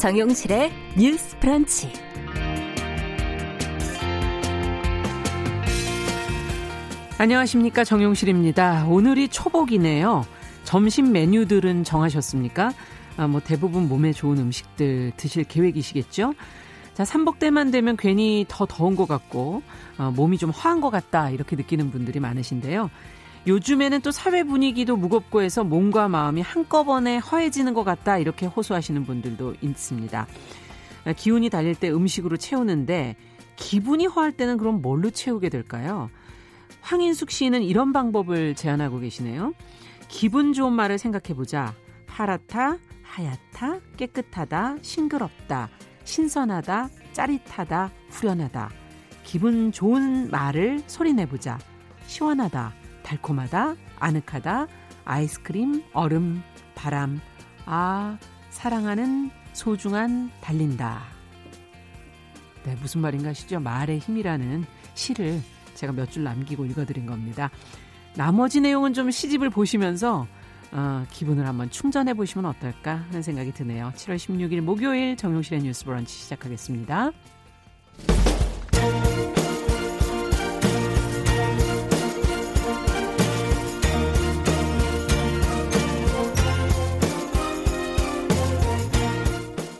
정용실의 뉴스 프런치. 안녕하십니까. 정용실입니다. 오늘이 초복이네요. 점심 메뉴들은 정하셨습니까? 아, 뭐 대부분 몸에 좋은 음식들 드실 계획이시겠죠? 자, 삼복때만 되면 괜히 더 더운 것 같고, 어, 몸이 좀 화한 것 같다, 이렇게 느끼는 분들이 많으신데요. 요즘에는 또 사회 분위기도 무겁고 해서 몸과 마음이 한꺼번에 허해지는 것 같다, 이렇게 호소하시는 분들도 있습니다. 아, 기운이 달릴 때 음식으로 채우는데, 기분이 허할 때는 그럼 뭘로 채우게 될까요? 황인숙 씨는 이런 방법을 제안하고 계시네요. 기분 좋은 말을 생각해보자. 파랗다, 하얗다, 깨끗하다, 싱그럽다, 신선하다, 짜릿하다, 후련하다. 기분 좋은 말을 소리내보자. 시원하다, 달콤하다, 아늑하다, 아이스크림, 얼음, 바람. 아, 사랑하는 소중한 달린다. 네, 무슨 말인가 하시죠? 말의 힘이라는 시를 제가 몇 줄 남기고 읽어드린 겁니다. 나머지 내용은 좀 시집을 보시면서 어, 기분을 한번 충전해 보시면 어떨까 하는 생각이 드네요. 7월 16일 목요일 정용실의 뉴스 브런치 시작하겠습니다.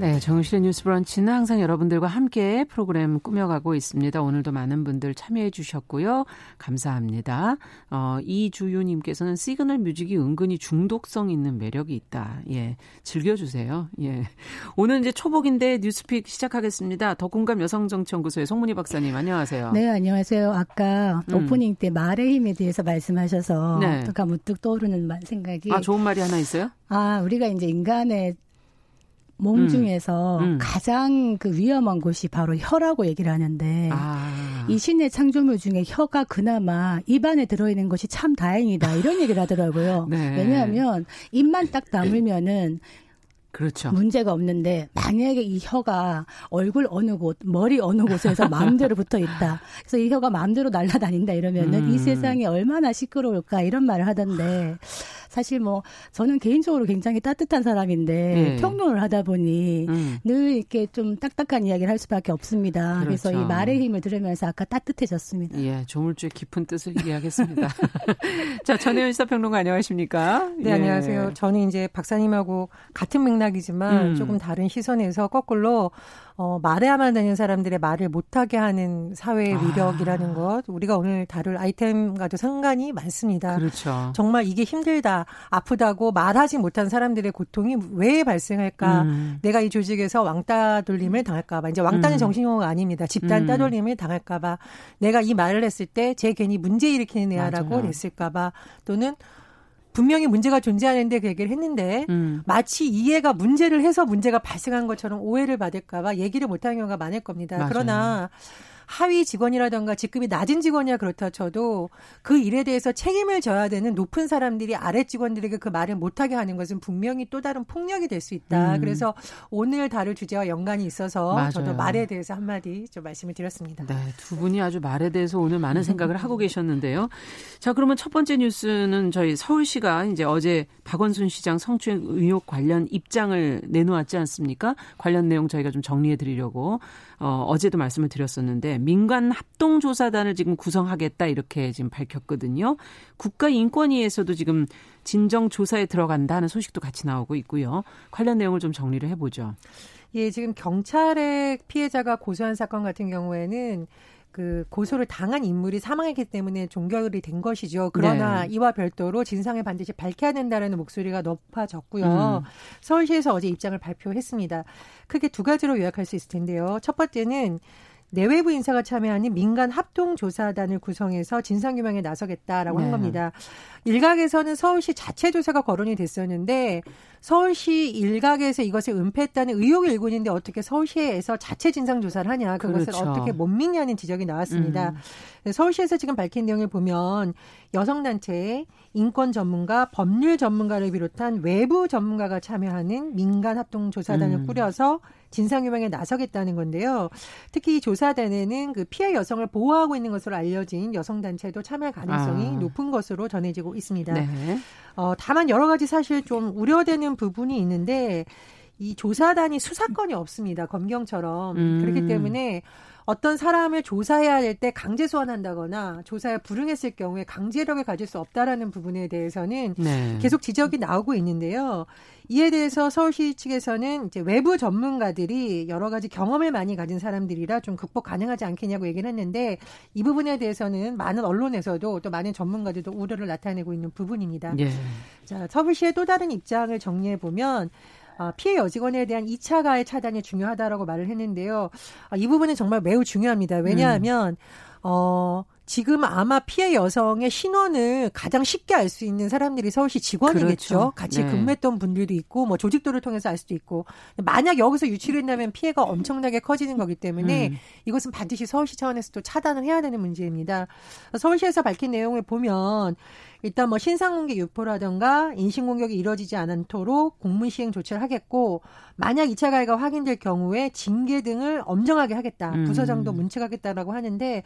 네, 정실의 뉴스 브런치는 항상 여러분들과 함께 프로그램 꾸며가고 있습니다. 오늘도 많은 분들 참여해 주셨고요. 감사합니다. 어, 이주유 님께서는 시그널 뮤직이 은근히 중독성 있는 매력이 있다. 예, 즐겨 주세요. 예. 오늘 이제 초복인데 뉴스픽 시작하겠습니다. 더 공감 여성정치연구소의 송문희 박사님, 안녕하세요. 네, 안녕하세요. 아까 음. 오프닝 때 말의 힘에 대해서 말씀하셔서 네. 또 문득 떠오르는 생각이. 아, 좋은 말이 하나 있어요? 아, 우리가 이제 인간의 몸 음. 중에서 음. 가장 그 위험한 곳이 바로 혀라고 얘기를 하는데 아. 이 신의 창조물 중에 혀가 그나마 입안에 들어있는 것이 참 다행이다 이런 얘기를 하더라고요. 네. 왜냐하면 입만 딱 다물면은 그렇죠. 문제가 없는데 만약에 이 혀가 얼굴 어느 곳, 머리 어느 곳에서 마음대로 붙어 있다. 그래서 이 혀가 마음대로 날아다닌다 이러면은 음. 이 세상이 얼마나 시끄러울까 이런 말을 하던데 사실 뭐 저는 개인적으로 굉장히 따뜻한 사람인데 네. 평론을 하다 보니 음. 늘 이렇게 좀 딱딱한 이야기를 할 수밖에 없습니다. 그렇죠. 그래서 이 말의 힘을 들으면서 아까 따뜻해졌습니다. 예, 조물주의 깊은 뜻을 이해하겠습니다. 자, 전혜연 시사평론가 안녕하십니까? 네, 예. 안녕하세요. 저는 이제 박사님하고 같은 맥락이지만 음. 조금 다른 시선에서 거꾸로 어, 말해야만 되는 사람들의 말을 못하게 하는 사회의 아. 위력이라는 것 우리가 오늘 다룰 아이템과도 상관이 많습니다. 그렇죠. 정말 이게 힘들다, 아프다고 말하지 못한 사람들의 고통이 왜 발생할까? 음. 내가 이 조직에서 왕따 돌림을 당할까봐 이제 왕따는 음. 정신용어가 아닙니다. 집단 음. 따돌림을 당할까봐 내가 이 말을 했을 때 제 괜히 문제 일으키는 애야라고 냈을까봐 또는 분명히 문제가 존재하는데 그 얘기를 했는데 음. 마치 이해가 문제를 해서 문제가 발생한 것처럼 오해를 받을까봐 얘기를 못하는 경우가 많을 겁니다. 맞아요. 그러나 하위 직원이라던가 직급이 낮은 직원이야 그렇다 쳐도 그 일에 대해서 책임을 져야 되는 높은 사람들이 아래 직원들에게 그 말을 못하게 하는 것은 분명히 또 다른 폭력이 될 수 있다. 음. 그래서 오늘 다룰 주제와 연관이 있어서 맞아요. 저도 말에 대해서 한마디 좀 말씀을 드렸습니다. 네, 두 분이 아주 말에 대해서 오늘 많은 생각을 하고 계셨는데요. 자, 그러면 첫 번째 뉴스는 저희 서울시가 이제 어제 박원순 시장 성추행 의혹 관련 입장을 내놓았지 않습니까? 관련 내용 저희가 좀 정리해 드리려고 어, 어제도 말씀을 드렸었는데 민간 합동 조사단을 지금 구성하겠다 이렇게 지금 밝혔거든요. 국가인권위에서도 지금 진정 조사에 들어간다는 소식도 같이 나오고 있고요. 관련 내용을 좀 정리를 해보죠. 예, 지금 경찰의 피해자가 고소한 사건 같은 경우에는 그 고소를 당한 인물이 사망했기 때문에 종결이 된 것이죠. 그러나 네. 이와 별도로 진상을 반드시 밝혀야 된다라는 목소리가 높아졌고요. 음. 서울시에서 어제 입장을 발표했습니다. 크게 두 가지로 요약할 수 있을 텐데요. 첫 번째는 내외부 인사가 참여하는 민간 합동조사단을 구성해서 진상규명에 나서겠다라고 네. 한 겁니다. 일각에서는 서울시 자체 조사가 거론이 됐었는데 서울시 일각에서 이것을 은폐했다는 의혹이 일고 있는데 어떻게 서울시에서 자체 진상 조사를 하냐 그것을 그렇죠. 어떻게 못 믿냐는 지적이 나왔습니다. 음. 서울시에서 지금 밝힌 내용을 보면 여성 단체, 인권 전문가, 법률 전문가를 비롯한 외부 전문가가 참여하는 민간 합동 조사단을 음. 꾸려서 진상 규명에 나서겠다는 건데요. 특히 이 조사단에는 그 피해 여성을 보호하고 있는 것으로 알려진 여성 단체도 참여 가능성이 아. 높은 것으로 전해지고 있습니다. 네. 어, 다만 여러 가지 사실 좀 우려되는 부분이 있는데 이 조사단이 수사권이 없습니다. 검경처럼. 음. 그렇기 때문에 어떤 사람을 조사해야 될때 강제 소환한다거나 조사에 불응했을 경우에 강제력을 가질 수 없다라는 부분에 대해서는 네. 계속 지적이 나오고 있는데요. 이에 대해서 서울시 측에서는 이제 외부 전문가들이 여러 가지 경험을 많이 가진 사람들이라 좀 극복 가능하지 않겠냐고 얘기를 했는데 이 부분에 대해서는 많은 언론에서도 또 많은 전문가들도 우려를 나타내고 있는 부분입니다. 예. 자, 서울시의 또 다른 입장을 정리해 보면 아, 피해 여직원에 대한 2차 가해 차단이 중요하다라고 말을 했는데요. 아, 이 부분은 정말 매우 중요합니다. 왜냐하면 음. 어 지금 아마 피해 여성의 신원을 가장 쉽게 알 수 있는 사람들이 서울시 직원이겠죠. 그렇죠. 같이 네. 근무했던 분들도 있고 뭐 조직도를 통해서 알 수도 있고 만약 여기서 유출된다면 피해가 엄청나게 커지는 거기 때문에 음. 이것은 반드시 서울시 차원에서 도 차단을 해야 되는 문제입니다. 서울시에서 밝힌 내용을 보면 일단 뭐 신상공개 유포라든가 인신공격이 이루어지지 않도록 공문 시행 조치를 하겠고 만약 2차 가해가 확인될 경우에 징계 등을 엄정하게 하겠다. 음. 부서장도 문책하겠다라고 하는데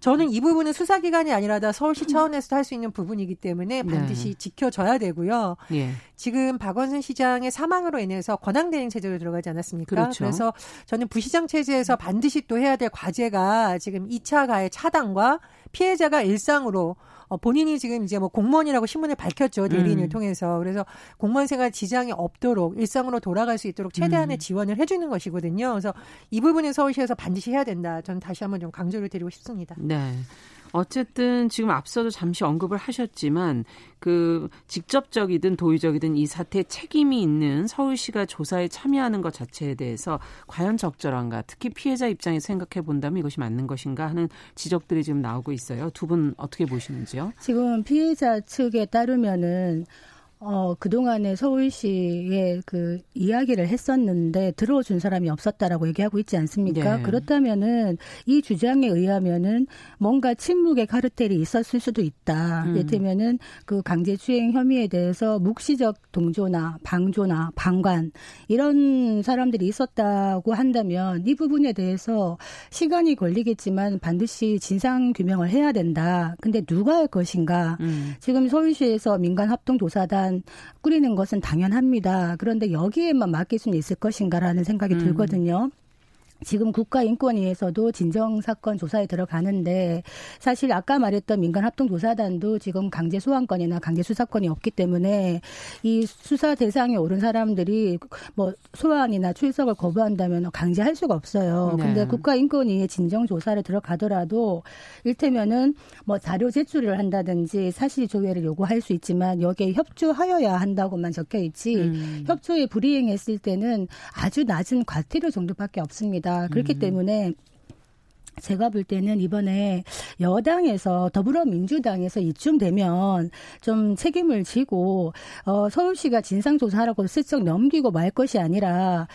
저는 이 부분은 수사기관이 아니라 다 서울시 차원에서도 할수 있는 부분이기 때문에 네. 반드시 네. 지켜져야 되고요. 예. 지금 박원순 시장의 사망으로 인해서 권한대행 체제로 들어가지 않았습니까? 그렇죠. 그래서 저는 부시장 체제에서 반드시 또 해야 될 과제가 지금 2차 가해 차단과 피해자가 일상으로 어, 본인이 지금 이제 뭐 공무원이라고 신문에 밝혔죠. 대리인을 음. 통해서. 그래서 공무원 생활 지장이 없도록 일상으로 돌아갈 수 있도록 최대한의 음. 지원을 해주는 것이거든요. 그래서 이 부분은 서울시에서 반드시 해야 된다. 저는 다시 한번 좀 강조를 드리고 싶습니다. 네. 어쨌든 지금 앞서도 잠시 언급을 하셨지만 그 직접적이든 도의적이든 이 사태에 책임이 있는 서울시가 조사에 참여하는 것 자체에 대해서 과연 적절한가 특히 피해자 입장에서 생각해 본다면 이것이 맞는 것인가 하는 지적들이 지금 나오고 있어요. 두 분 어떻게 보시는지요? 지금 피해자 측에 따르면은 어, 그동안에 서울시에 그 이야기를 했었는데 들어준 사람이 없었다라고 얘기하고 있지 않습니까? 네. 그렇다면은 이 주장에 의하면은 뭔가 침묵의 카르텔이 있었을 수도 있다. 음. 예를들면은 그 강제추행 혐의에 대해서 묵시적 동조나 방조나 방관 이런 사람들이 있었다고 한다면 이 부분에 대해서 시간이 걸리겠지만 반드시 진상 규명을 해야 된다. 근데 누가 할 것인가? 음. 지금 서울시에서 민간 합동 조사단 기관 꾸리는 것은 당연합니다. 그런데 여기에만 맡길 수는 있을 것인가라는 생각이 음. 들거든요. 지금 국가인권위에서도 진정사건 조사에 들어가는데 사실 아까 말했던 민간합동조사단도 지금 강제 소환권이나 강제 수사권이 없기 때문에 이 수사 대상에 오른 사람들이 뭐 소환이나 출석을 거부한다면 강제할 수가 없어요. 네. 근데 국가인권위에 진정조사를 들어가더라도 일테면은 뭐 자료 제출을 한다든지 사실 조회를 요구할 수 있지만 여기에 협조하여야 한다고만 적혀 있지 음. 협조에 불이행했을 때는 아주 낮은 과태료 정도밖에 없습니다. 그렇기 음. 때문에 제가 볼 때는 이번에 여당에서 더불어민주당에서 이쯤 되면 좀 책임을 지고 어 서울시가 진상조사하라고 슬쩍 넘기고 말 것이 아니라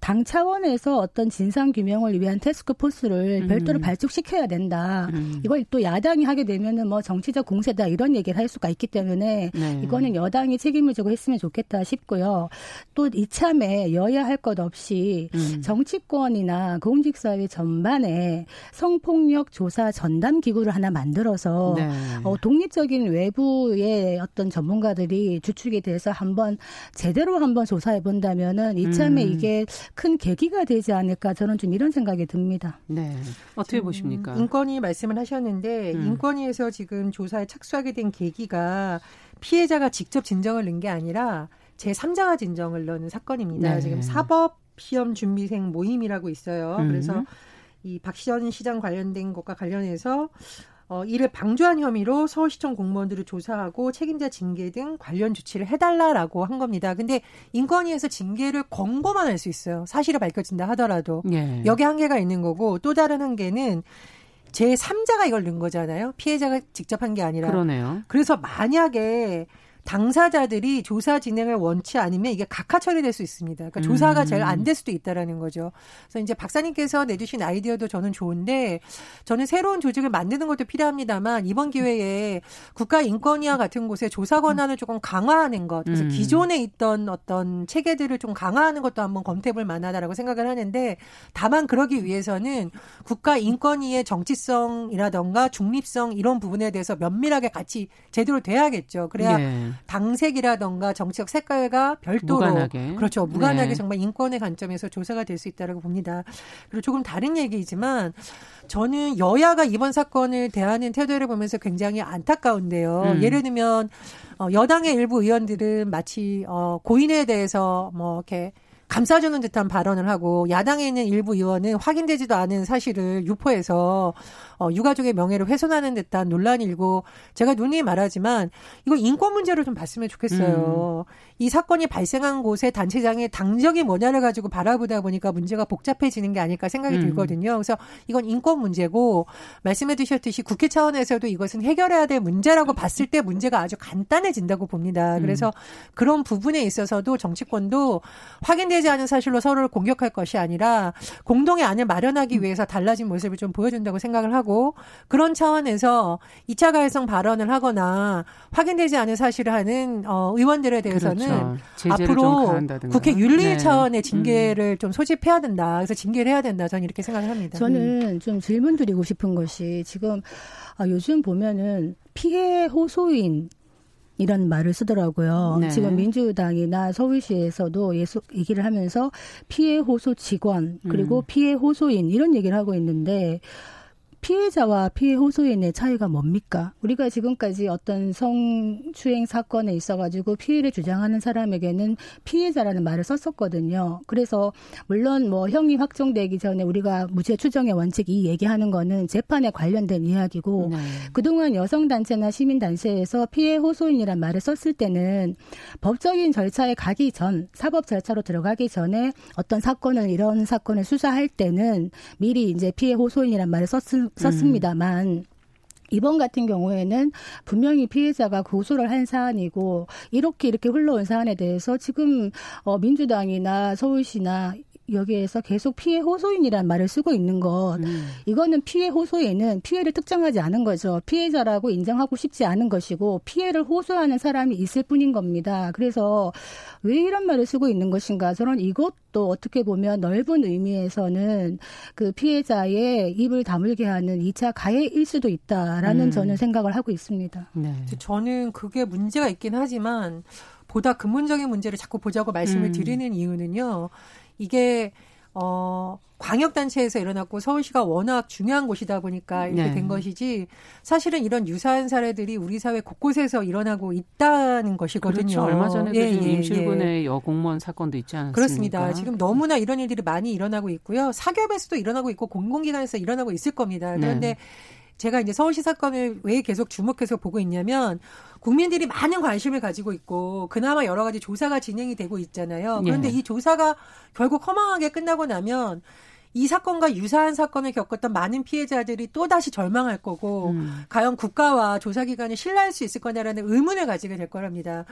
당 차원에서 어떤 진상 규명을 위한 테스크포스를 음. 별도로 발족시켜야 된다. 음. 이걸 또 야당이 하게 되면은 뭐 정치적 공세다 이런 얘기를 할 수가 있기 때문에 네. 이거는 여당이 책임을 지고 했으면 좋겠다 싶고요. 또 이참에 여야 할 것 없이 음. 정치권이나 공직사회 전반에 성폭력 조사 전담 기구를 하나 만들어서 네. 어, 독립적인 외부의 어떤 전문가들이 주축이 돼서 한번 제대로 한번 조사해 본다면은 이참에 음. 이게 큰 계기가 되지 않을까 저는 좀 이런 생각이 듭니다. 네. 어떻게 보십니까? 인권위 말씀을 하셨는데 음. 인권위에서 지금 조사에 착수하게 된 계기가 피해자가 직접 진정을 넣은 게 아니라 제3자가 진정을 넣는 사건입니다. 네. 지금 사법 시험 준비생 모임이라고 있어요. 음. 그래서 이 박시현 시장 관련된 것과 관련해서 어, 이를 방조한 혐의로 서울시청 공무원들을 조사하고 책임자 징계 등 관련 조치를 해달라라고 한 겁니다. 근데 인권위에서 징계를 권고만 할 수 있어요. 사실이 밝혀진다 하더라도. 예. 여기 한계가 있는 거고 또 다른 한계는 제 3자가 이걸 넣은 거잖아요. 피해자가 직접 한 게 아니라. 그러네요. 그래서 만약에 당사자들이 조사 진행을 원치 않으면 이게 각하 처리될 수 있습니다. 그러니까 조사가 제일 안될 수도 있다라는 거죠. 그래서 이제 박사님께서 내주신 아이디어도 저는 좋은데 저는 새로운 조직을 만드는 것도 필요합니다만 이번 기회에 국가인권위와 같은 곳에 조사 권한을 조금 강화하는 것, 그래서 음. 기존에 있던 어떤 체계들을 좀 강화하는 것도 한번 검토해볼 만하다라고 생각을 하는데 다만 그러기 위해서는 국가인권위의 정치성이라던가 중립성 이런 부분에 대해서 면밀하게 같이 제대로 돼야겠죠. 그래야 네. 당색이라던가 정치적 색깔과 별도로 무관하게. 그렇죠 무관하게 네. 정말 인권의 관점에서 조사가 될 수 있다라고 봅니다. 그리고 조금 다른 얘기이지만 저는 여야가 이번 사건을 대하는 태도를 보면서 굉장히 안타까운데요. 음. 예를 들면 어, 여당의 일부 의원들은 마치 어, 고인에 대해서 뭐 이렇게 감싸주는 듯한 발언을 하고 야당에 있는 일부 의원은 확인되지도 않은 사실을 유포해서 어, 유가족의 명예를 훼손하는 듯한 논란이 일고 제가 누누이 말하지만 이거 인권 문제로 좀 봤으면 좋겠어요. 음. 이 사건이 발생한 곳의 단체장의 당적이 뭐냐를 가지고 바라보다 보니까 문제가 복잡해지는 게 아닐까 생각이 음. 들거든요. 그래서 이건 인권 문제고 말씀해 주셨듯이 국회 차원에서도 이것은 해결해야 될 문제라고 봤을 때 문제가 아주 간단해진다고 봅니다. 음. 그래서 음. 그런 부분에 있어서도 정치권도 확인되지 않은 사실로 서로를 공격할 것이 아니라 공동의 안을 마련하기 음. 위해서 달라진 모습을 좀 보여준다고 생각을 하고 하고 그런 차원에서 2차 가해성 발언을 하거나 확인되지 않은 사실을 하는 어, 의원들에 대해서는 그렇죠. 앞으로 국회 윤리 네. 차원의 징계를 음. 좀 소집해야 된다. 그래서 징계를 해야 된다. 저는 이렇게 생각을 합니다. 저는 음. 좀 질문 드리고 싶은 것이 지금 아, 요즘 보면은 피해 호소인 이런 말을 쓰더라고요. 네. 지금 민주당이나 서울시에서도 예수, 얘기를 하면서 피해 호소 직원 그리고 음. 피해 호소인 이런 얘기를 하고 있는데 피해자와 피해 호소인의 차이가 뭡니까? 우리가 지금까지 어떤 성추행 사건에 있어가지고 피해를 주장하는 사람에게는 피해자라는 말을 썼었거든요. 그래서 물론 뭐 형이 확정되기 전에 우리가 무죄 추정의 원칙 이 얘기하는 거는 재판에 관련된 이야기고 네. 그동안 여성 단체나 시민 단체에서 피해 호소인이란 말을 썼을 때는 법적인 절차에 가기 전 사법 절차로 들어가기 전에 어떤 사건을 이런 사건을 수사할 때는 미리 이제 피해 호소인이란 말을 썼을 썼습니다만 음. 이번 같은 경우에는 분명히 피해자가 고소를 한 사안이고 이렇게 이렇게 흘러온 사안에 대해서 지금 어 민주당이나 서울시나 여기에서 계속 피해 호소인이란 말을 쓰고 있는 것. 음. 이거는 피해 호소인은 피해를 특정하지 않은 거죠. 피해자라고 인정하고 싶지 않은 것이고 피해를 호소하는 사람이 있을 뿐인 겁니다. 그래서 왜 이런 말을 쓰고 있는 것인가? 저는 이것도 어떻게 보면 넓은 의미에서는 그 피해자의 입을 다물게 하는 2차 가해일 수도 있다라는 음. 저는 생각을 하고 있습니다. 네. 저는 그게 문제가 있긴 하지만 보다 근본적인 문제를 자꾸 보자고 말씀을 음. 드리는 이유는요. 이게 어 광역단체에서 일어났고 서울시가 워낙 중요한 곳이다 보니까 이렇게 네. 된 것이지 사실은 이런 유사한 사례들이 우리 사회 곳곳에서 일어나고 있다는 것이거든요. 그렇죠. 얼마 전에도 예, 예, 임실군의 예. 여공무원 사건도 있지 않습니까? 그렇습니다. 지금 너무나 이런 일들이 많이 일어나고 있고요. 사기업에서도 일어나고 있고 공공기관에서 일어나고 있을 겁니다. 그런데 네. 제가 이제 서울시 사건을 왜 계속 주목해서 보고 있냐면 국민들이 많은 관심을 가지고 있고 그나마 여러 가지 조사가 진행이 되고 있잖아요. 그런데 예. 이 조사가 결국 허망하게 끝나고 나면 이 사건과 유사한 사건을 겪었던 많은 피해자들이 또 다시 절망할 거고 음. 과연 국가와 조사기관을 신뢰할 수 있을 거냐라는 의문을 가지게 될 거랍니다.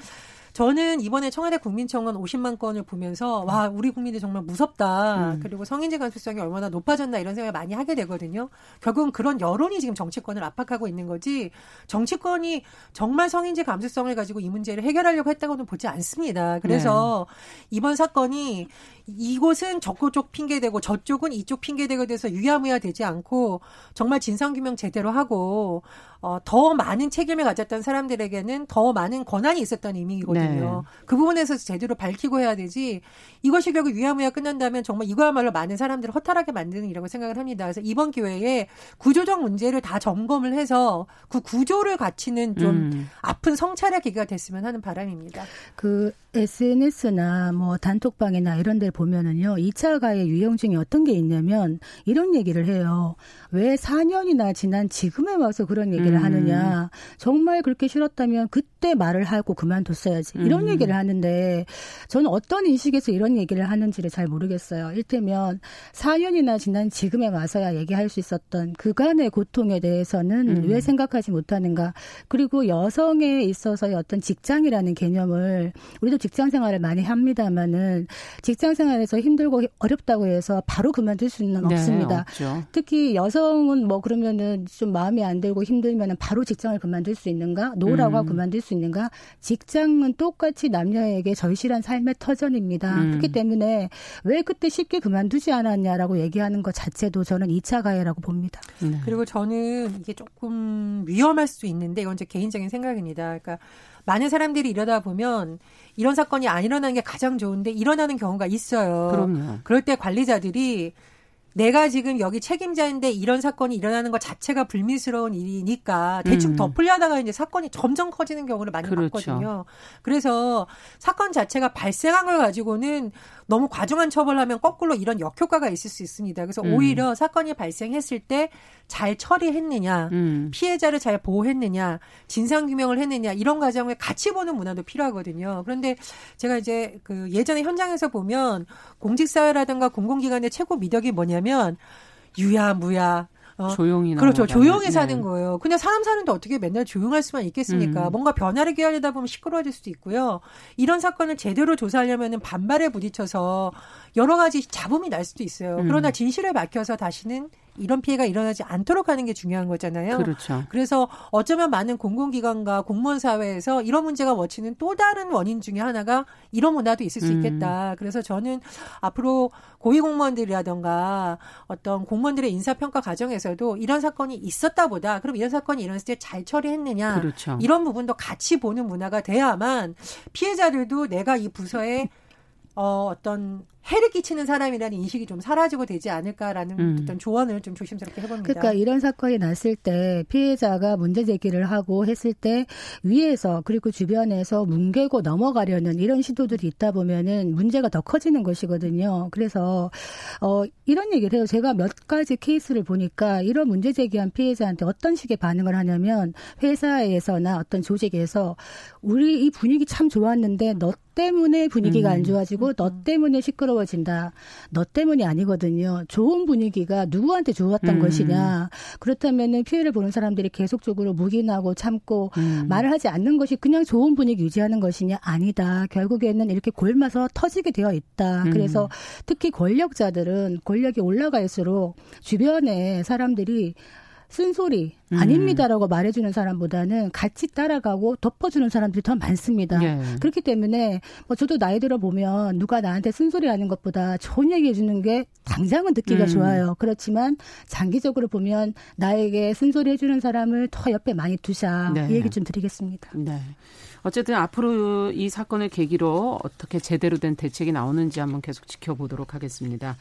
저는 이번에 청와대 국민청원 50만 건을 보면서 와 우리 국민들 정말 무섭다. 음. 그리고 성인지 감수성이 얼마나 높아졌나 이런 생각을 많이 하게 되거든요. 결국은 그런 여론이 지금 정치권을 압박하고 있는 거지 정치권이 정말 성인지 감수성을 가지고 이 문제를 해결하려고 했다고는 보지 않습니다. 그래서 네. 이번 사건이 이곳은 저쪽 핑계대고 저쪽은 이쪽 핑계대고 돼서 유야무야 되지 않고 정말 진상규명 제대로 하고 어, 더 많은 책임을 가졌던 사람들에게는 더 많은 권한이 있었다는 의미거든요. 네. 그 부분에서 제대로 밝히고 해야 되지 이것이 결국 유야무야 끝난다면 정말 이거야말로 많은 사람들을 허탈하게 만드는 일이라고 생각을 합니다. 그래서 이번 기회에 구조적 문제를 다 점검을 해서 그 구조를 갖추는 좀 음. 아픈 성찰의 계기가 됐으면 하는 바람입니다. 그 SNS나 뭐 단톡방이나 이런 데 보면은요. 2차 가해 유형 중에 어떤 게 있냐면 이런 얘기를 해요. 왜 4년이나 지난 지금에 와서 그런 얘기를 음. 하느냐. 정말 그렇게 싫었다면 그때 말을 하고 그만뒀어야지. 이런 음. 얘기를 하는데 저는 어떤 인식에서 이런 얘기를 하는지를 잘 모르겠어요. 일테면 4년이나 지난 지금에 와서야 얘기할 수 있었던 그간의 고통에 대해서는 음. 왜 생각하지 못하는가. 그리고 여성에 있어서의 어떤 직장이라는 개념을 우리도 직장 생활을 많이 합니다만은 직장 생활에서 힘들고 어렵다고 해서 바로 그만둘 수는 네, 없습니다. 없죠. 특히 여성 은 뭐 그러면은 좀 마음이 안 들고 힘들면은 바로 직장을 그만둘 수 있는가? 노라고 음. 그만둘 수 있는가? 직장은 똑같이 남녀에게 절실한 삶의 터전입니다. 음. 그렇기 때문에 왜 그때 쉽게 그만두지 않았냐라고 얘기하는 것 자체도 저는 2차 가해라고 봅니다. 네. 그리고 저는 이게 조금 위험할 수 있는데 이건 제 개인적인 생각입니다. 그러니까 많은 사람들이 이러다 보면 이런 사건이 안 일어나는 게 가장 좋은데 일어나는 경우가 있어요. 그럼요. 그럴 때 관리자들이 내가 지금 여기 책임자인데 이런 사건이 일어나는 것 자체가 불미스러운 일이니까 대충 음. 덮으려다가 이제 사건이 점점 커지는 경우를 많이 그렇죠. 봤거든요. 그래서 사건 자체가 발생한 걸 가지고는 너무 과중한 처벌하면 거꾸로 이런 역효과가 있을 수 있습니다. 그래서 음. 오히려 사건이 발생했을 때 잘 처리했느냐, 음. 피해자를 잘 보호했느냐, 진상 규명을 했느냐 이런 과정을 같이 보는 문화도 필요하거든요. 그런데 제가 이제 그 예전에 현장에서 보면 공직사회라든가 공공기관의 최고 미덕이 뭐냐면 유야무야 어, 조용히 그렇죠. 조용히 네. 사는 거예요. 그냥 사람 사는데 어떻게 맨날 조용할 수만 있겠습니까? 음. 뭔가 변화를 기하려다 보면 시끄러워질 수도 있고요. 이런 사건을 제대로 조사하려면 반발에 부딪혀서 여러 가지 잡음이 날 수도 있어요. 음. 그러나 진실을 밝혀서 다시는 이런 피해가 일어나지 않도록 하는 게 중요한 거잖아요. 그렇죠. 그래서 어쩌면 많은 공공기관과 공무원 사회에서 이런 문제가 워치는 또 다른 원인 중에 하나가 이런 문화도 있을 수 음. 있겠다. 음. 그래서 저는 앞으로 고위공무원들이라던가 어떤 공무원들의 인사평가 과정에서도 이런 사건이 있었다 보다 그럼 이런 사건이 일어났을 때 잘 처리했느냐 그렇죠. 이런 부분도 같이 보는 문화가 돼야만 피해자들도 내가 이 부서에 어, 어떤 해를 끼치는 사람이라는 인식이 좀 사라지고 되지 않을까라는 음. 어떤 조언을 좀 조심스럽게 해봅니다. 그러니까 이런 사건이 났을 때 피해자가 문제 제기를 하고 했을 때 위에서 그리고 주변에서 뭉개고 넘어가려는 이런 시도들이 있다 보면은 문제가 더 커지는 것이거든요. 그래서 어 이런 얘기를 해요. 제가 몇 가지 케이스를 보니까 이런 문제 제기한 피해자한테 어떤 식의 반응을 하냐면 회사에서나 어떤 조직에서 우리 이 분위기 참 좋았는데 너 때문에 분위기가 음. 안 좋아지고 너 음. 때문에 시끄러워 진다. 너 때문이 아니거든요. 좋은 분위기가 누구한테 좋았던 음. 것이냐. 그렇다면은 피해를 보는 사람들이 계속적으로 묵인하고 참고 음. 말을 하지 않는 것이 그냥 좋은 분위기 유지하는 것이냐 아니다. 결국에는 이렇게 골마서 터지게 되어 있다. 음. 그래서 특히 권력자들은 권력이 올라갈수록 주변에 사람들이 쓴소리 음. 아닙니다라고 말해주는 사람보다는 같이 따라가고 덮어주는 사람들이 더 많습니다. 예. 그렇기 때문에 뭐 저도 나이 들어 보면 누가 나한테 쓴소리하는 것보다 좋은 얘기해주는 게 당장은 듣기가 음. 좋아요. 그렇지만 장기적으로 보면 나에게 쓴소리 해주는 사람을 더 옆에 많이 두자 네. 이 얘기 좀 드리겠습니다. 네. 어쨌든 앞으로 이 사건을 계기로 어떻게 제대로 된 대책이 나오는지 한번 계속 지켜보도록 하겠습니다.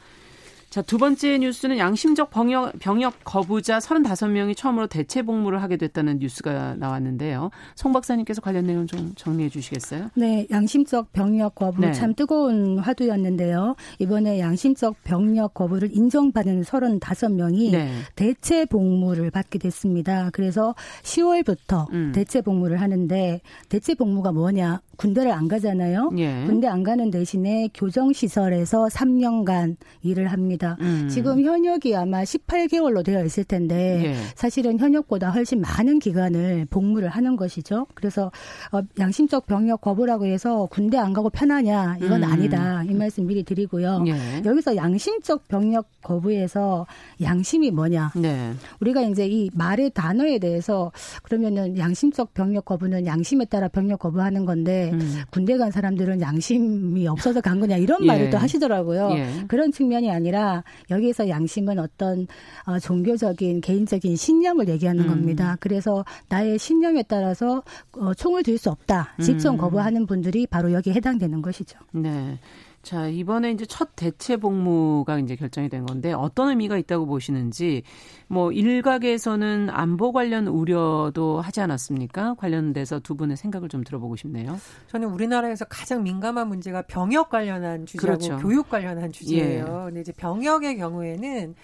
자, 두 번째 뉴스는 양심적 병역, 병역 거부자 35명이 처음으로 대체 복무를 하게 됐다는 뉴스가 나왔는데요. 송 박사님께서 관련 내용 좀 정리해 주시겠어요? 네, 양심적 병역 거부 네. 참 뜨거운 화두였는데요. 이번에 양심적 병역 거부를 인정받은 35명이 네. 대체 복무를 받게 됐습니다. 그래서 10월부터 음. 대체 복무를 하는데 대체 복무가 뭐냐? 군대를 안 가잖아요. 예. 군대 안 가는 대신에 교정시설에서 3년간 일을 합니다. 음. 지금 현역이 아마 18개월로 되어 있을 텐데 예. 사실은 현역보다 훨씬 많은 기간을 복무를 하는 것이죠. 그래서 어, 양심적 병역 거부라고 해서 군대 안 가고 편하냐 이건 음. 아니다. 이 말씀 미리 드리고요. 예. 여기서 양심적 병역 거부에서 양심이 뭐냐? 네. 우리가 이제 이 말의 단어에 대해서 그러면은 양심적 병역 거부는 양심에 따라 병역 거부하는 건데 음. 군대 간 사람들은 양심이 없어서 간 거냐 이런 예. 말을 또 하시더라고요. 예. 그런 측면이 아니라 여기에서 양심은 어떤 어, 종교적인 개인적인 신념을 얘기하는 음. 겁니다. 그래서 나의 신념에 따라서 어, 총을 들 수 없다. 직접 음. 거부하는 분들이 바로 여기에 해당되는 것이죠. 네. 자, 이번에 이제 첫 대체 복무가 이제 결정이 된 건데 어떤 의미가 있다고 보시는지 뭐 일각에서는 안보 관련 우려도 하지 않았습니까? 관련돼서 두 분의 생각을 좀 들어보고 싶네요. 저는 우리나라에서 가장 민감한 문제가 병역 관련한 주제하고 그렇죠. 교육 관련한 주제예요. 예. 근데 이제 병역의 경우에는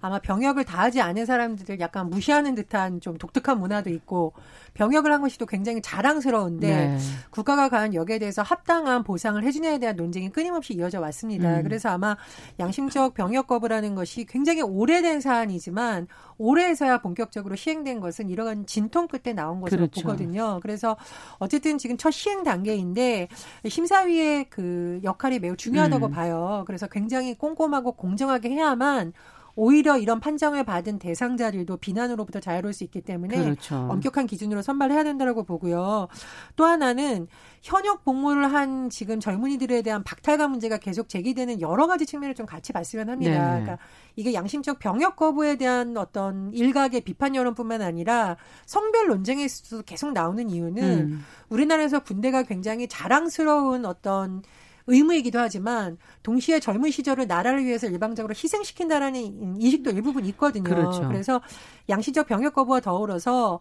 아마 병역을 다하지 않은 사람들을 약간 무시하는 듯한 좀 독특한 문화도 있고 병역을 한 것이 또 굉장히 자랑스러운데 네. 국가가 과연 여기에 대해서 합당한 보상을 해주냐에 대한 논쟁이 끊임없이 이어져 왔습니다. 음. 그래서 아마 양심적 병역 거부라는 것이 굉장히 오래된 사안이지만 올해에서야 본격적으로 시행된 것은 이러한 진통 끝에 나온 것으로 그렇죠. 보거든요. 그래서 어쨌든 지금 첫 시행 단계인데 심사위의 그 역할이 매우 중요하다고 음. 봐요. 그래서 굉장히 꼼꼼하고 공정하게 해야만 오히려 이런 판정을 받은 대상자들도 비난으로부터 자유로울 수 있기 때문에 그렇죠. 엄격한 기준으로 선발해야 된다고 보고요. 또 하나는 현역 복무를 한 지금 젊은이들에 대한 박탈감 문제가 계속 제기되는 여러 가지 측면을 좀 같이 봤으면 합니다. 네. 그러니까 이게 양심적 병역 거부에 대한 어떤 일각의 비판 여론뿐만 아니라 성별 논쟁에서도 계속 나오는 이유는 음. 우리나라에서 군대가 굉장히 자랑스러운 어떤 의무이기도 하지만 동시에 젊은 시절을 나라를 위해서 일방적으로 희생시킨다라는 인식도 일부분 있거든요. 그렇죠. 그래서 양시적 병역 거부와 더불어서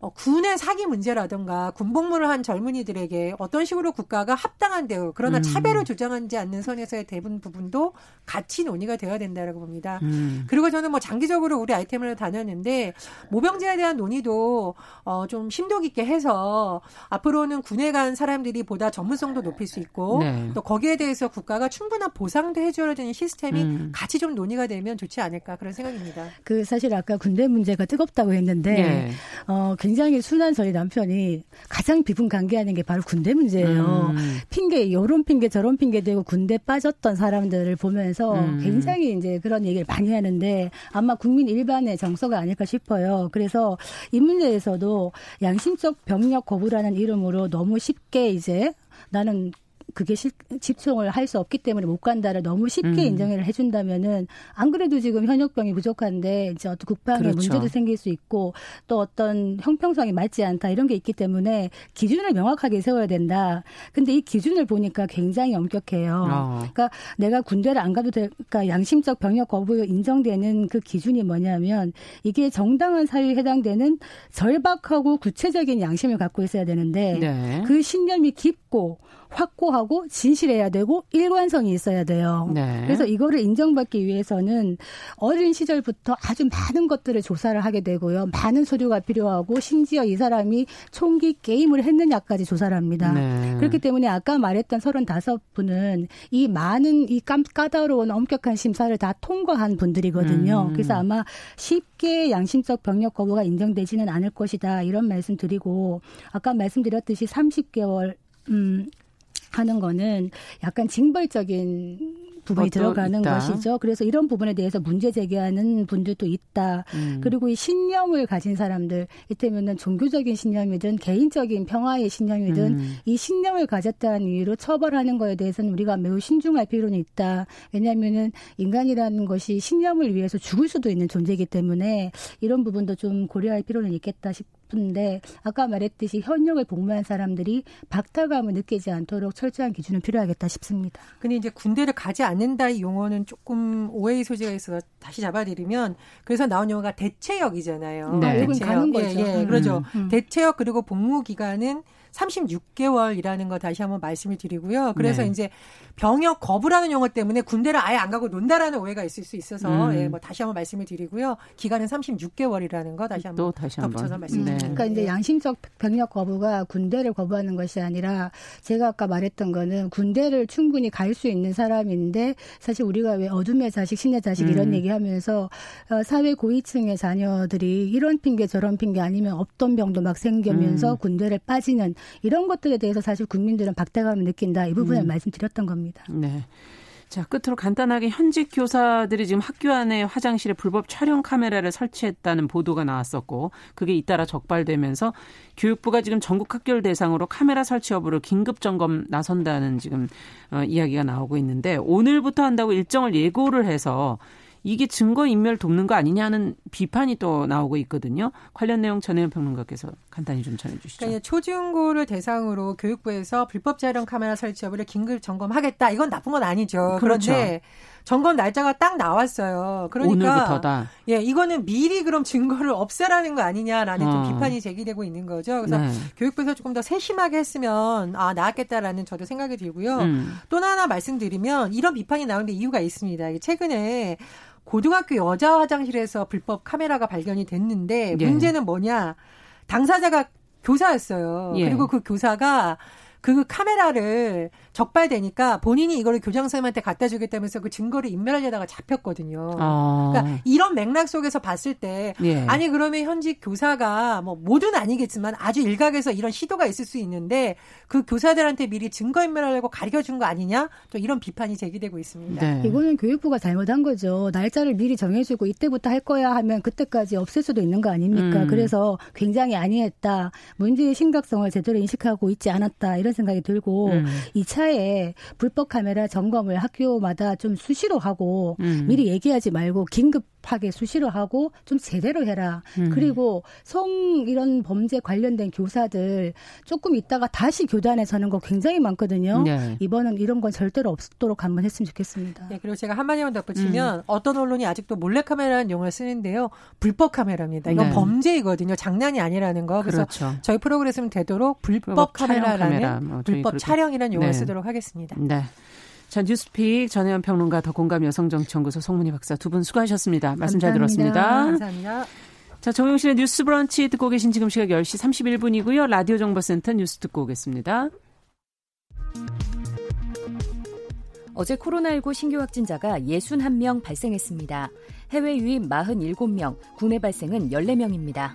어, 군의 사기 문제라든가 군복무를 한 젊은이들에게 어떤 식으로 국가가 합당한 대우 그러나 음. 차별을 주장하지 않는 선에서의 대부분 부분도 같이 논의가 되어야 된다라고 봅니다. 음. 그리고 저는 뭐 장기적으로 우리 아이템을 다녔는데 모병제에 대한 논의도 어, 좀 심도 깊게 해서 앞으로는 군에 간 사람들이 보다 전문성도 높일 수 있고 네. 또 거기에 대해서 국가가 충분한 보상도 해줘야 되는 시스템이 음. 같이 좀 논의가 되면 좋지 않을까 그런 생각입니다. 그 사실 아까 군대 문제가 뜨겁다고 했는데 네. 어, 굉장히 순한 저희 남편이 가장 비분 관계하는 게 바로 군대 문제예요. 음. 핑계, 요런 핑계, 저런 핑계 대고 군대 빠졌던 사람들을 보면서 음. 굉장히 이제 그런 얘기를 많이 하는데 아마 국민 일반의 정서가 아닐까 싶어요. 그래서 이 문제에서도 양심적 병력 거부라는 이름으로 너무 쉽게 이제 나는 그게 시, 집중을 할 수 없기 때문에 못 간다를 너무 쉽게 음. 인정을 해준다면은 안 그래도 지금 현역병이 부족한데 이제 어떤 국방에 그렇죠. 문제도 생길 수 있고 또 어떤 형평성이 맞지 않다 이런 게 있기 때문에 기준을 명확하게 세워야 된다. 근데 이 기준을 보니까 굉장히 엄격해요. 어. 그러니까 내가 군대를 안 가도 될까 그러니까 양심적 병역 거부 인정되는 그 기준이 뭐냐면 이게 정당한 사유에 해당되는 절박하고 구체적인 양심을 갖고 있어야 되는데 네. 그 신념이 깊고 확고하고 진실해야 되고 일관성이 있어야 돼요. 네. 그래서 이거를 인정받기 위해서는 어린 시절부터 아주 많은 것들을 조사를 하게 되고요. 많은 서류가 필요하고 심지어 이 사람이 총기 게임을 했느냐까지 조사를 합니다. 네. 그렇기 때문에 아까 말했던 35분은 이 많은 이 까다로운 엄격한 심사를 다 통과한 분들이거든요. 음. 그래서 아마 쉽게 양심적 병력 거부가 인정되지는 않을 것이다. 이런 말씀 드리고 아까 말씀드렸듯이 30개월 음 하는 거는 약간 징벌적인 부분이 들어가는 있다. 것이죠. 그래서 이런 부분에 대해서 문제 제기하는 분들도 있다. 음. 그리고 이 신념을 가진 사람들, 이때면은 종교적인 신념이든 개인적인 평화의 신념이든 음. 이 신념을 가졌다는 이유로 처벌하는 거에 대해서는 우리가 매우 신중할 필요는 있다. 왜냐하면은 인간이라는 것이 신념을 위해서 죽을 수도 있는 존재이기 때문에 이런 부분도 좀 고려할 필요는 있겠다 싶. 싶은데 아까 말했듯이 현역을 복무한 사람들이 박탈감을 느끼지 않도록 철저한 기준은 필요하겠다 싶습니다. 근데 이제 군대를 가지 않는다 이 용어는 조금 오해의 소지가 있어서 다시 잡아드리면 그래서 나온 용어가 대체역이잖아요. 네. 대체역. 가는 거죠. 예, 예. 그렇죠. 음, 음. 대체역 그리고 복무 기간은 36개월이라는 거 다시 한번 말씀을 드리고요. 그래서 네. 이제 병역 거부라는 용어 때문에 군대를 아예 안 가고 논다라는 오해가 있을 수 있어서 음. 예, 뭐 다시 한번 말씀을 드리고요. 기간은 36개월이라는 거 다시 한번 또 다시 한번 덧붙여서 말씀드립니다. 네. 그러니까 이제 양심적 병역 거부가 군대를 거부하는 것이 아니라 제가 아까 말했던 거는 군대를 충분히 갈 수 있는 사람인데 사실 우리가 왜 어둠의 자식, 신의 자식 이런 음. 얘기하면서 어, 사회 고위층의 자녀들이 이런 핑계 저런 핑계 아니면 없던 병도 막 생기면서 음. 군대를 빠지는 이런 것들에 대해서 사실 국민들은 박대감을 느낀다 이 부분을 음. 말씀드렸던 겁니다. 네. 자, 끝으로 간단하게 현직 교사들이 지금 학교 안에 화장실에 불법 촬영 카메라를 설치했다는 보도가 나왔었고, 그게 잇따라 적발되면서 교육부가 지금 전국 학교를 대상으로 카메라 설치 여부를 긴급 점검 나선다는 지금 어, 이야기가 나오고 있는데, 오늘부터 한다고 일정을 예고를 해서 이게 증거 인멸 돕는 거 아니냐는 비판이 또 나오고 있거든요. 관련 내용 전혜연 평론가께서 간단히 좀 전해주시죠. 그러니까 초중고를 대상으로 교육부에서 불법 촬영 카메라 설치 여부를 긴급 점검하겠다. 이건 나쁜 건 아니죠. 그렇죠. 그런데 점검 날짜가 딱 나왔어요. 그러니까 오늘부터다. 예, 이거는 미리 그럼 증거를 없애라는 거 아니냐라는 어. 좀 비판이 제기되고 있는 거죠. 그래서 네. 교육부에서 조금 더 세심하게 했으면 아 나았겠다라는 저도 생각이 들고요. 음. 또 하나 말씀드리면 이런 비판이 나오는데 이유가 있습니다. 최근에 고등학교 여자 화장실에서 불법 카메라가 발견이 됐는데 예. 문제는 뭐냐? 당사자가 교사였어요. 예. 그리고 그 교사가 그 카메라를 적발되니까 본인이 이거를 교장 선생님한테 갖다 주겠다면서 그 증거를 인멸하려다가 잡혔거든요. 어. 그러니까 이런 맥락 속에서 봤을 때 예. 아니 그러면 현직 교사가 뭐 모두는 아니겠지만 아주 일각에서 이런 시도가 있을 수 있는데 그 교사들한테 미리 증거 인멸하려고 가르쳐 준 거 아니냐? 또 이런 비판이 제기되고 있습니다. 네. 이거는 교육부가 잘못한 거죠. 날짜를 미리 정해주고 이때부터 할 거야 하면 그때까지 없앨 수도 있는 거 아닙니까? 음. 그래서 굉장히 아니했다. 문제의 심각성을 제대로 인식하고 있지 않았다. 이런 생각이 들고 음. 이차 에 불법 카메라 점검을 학교마다 좀 수시로 하고 음. 미리 얘기하지 말고 긴급 하게 수시로 하고 좀 제대로 해라. 음. 그리고 성 이런 범죄 관련된 교사들 조금 있다가 다시 교단에 서는 거 굉장히 많거든요. 네. 이번은 이런 건 절대로 없도록 한번 했으면 좋겠습니다. 네, 그리고 제가 한마디만 음. 덧붙이면 어떤 언론이 아직도 몰래카메라라는 용어를 쓰는데요. 불법 카메라입니다. 이건 네. 범죄이거든요. 장난이 아니라는 거. 그래서 그렇죠. 저희 프로그램은 되도록 불법 불법 카메라라는 카메라, 뭐 불법 촬영이라는 용어를 네. 쓰도록 하겠습니다. 네. 자, 뉴스픽 전혜연 평론가 더 공감 여성정치연구소 송문희 박사 두 분 수고하셨습니다. 말씀 잘 감사합니다. 들었습니다. 감사합니다. 자, 정용실의 뉴스 브런치 듣고 계신 지금 시각 10시 31분이고요. 라디오 정보센터 뉴스 듣고 오겠습니다. 어제 코로나19 신규 확진자가 61명 발생했습니다. 해외 유입 47명, 국내 발생은 14명입니다.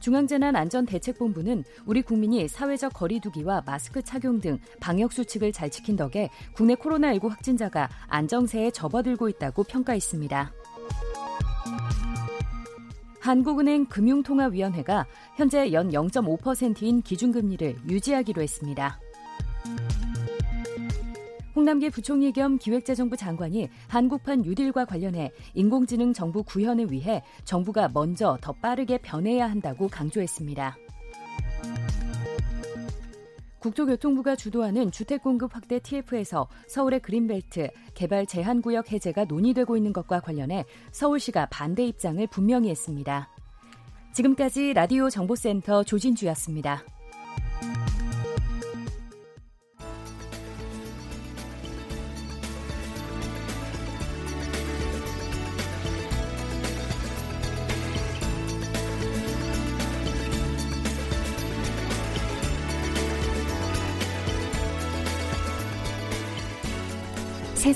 중앙재난안전대책본부는 우리 국민이 사회적 거리두기와 마스크 착용 등 방역 수칙을 잘 지킨 덕에 국내 코로나19 확진자가 안정세에 접어들고 있다고 평가했습니다. 한국은행 금융통화위원회가 현재 연 0.5%인 기준금리를 유지하기로 했습니다. 홍남기 부총리 겸 기획재정부 장관이 한국판 뉴딜과 관련해 인공지능 정부 구현을 위해 정부가 먼저 더 빠르게 변해야 한다고 강조했습니다. 국토교통부가 주도하는 주택공급 확대 TF에서 서울의 그린벨트 개발 제한구역 해제가 논의되고 있는 것과 관련해 서울시가 반대 입장을 분명히 했습니다. 지금까지 라디오 정보센터 조진주였습니다.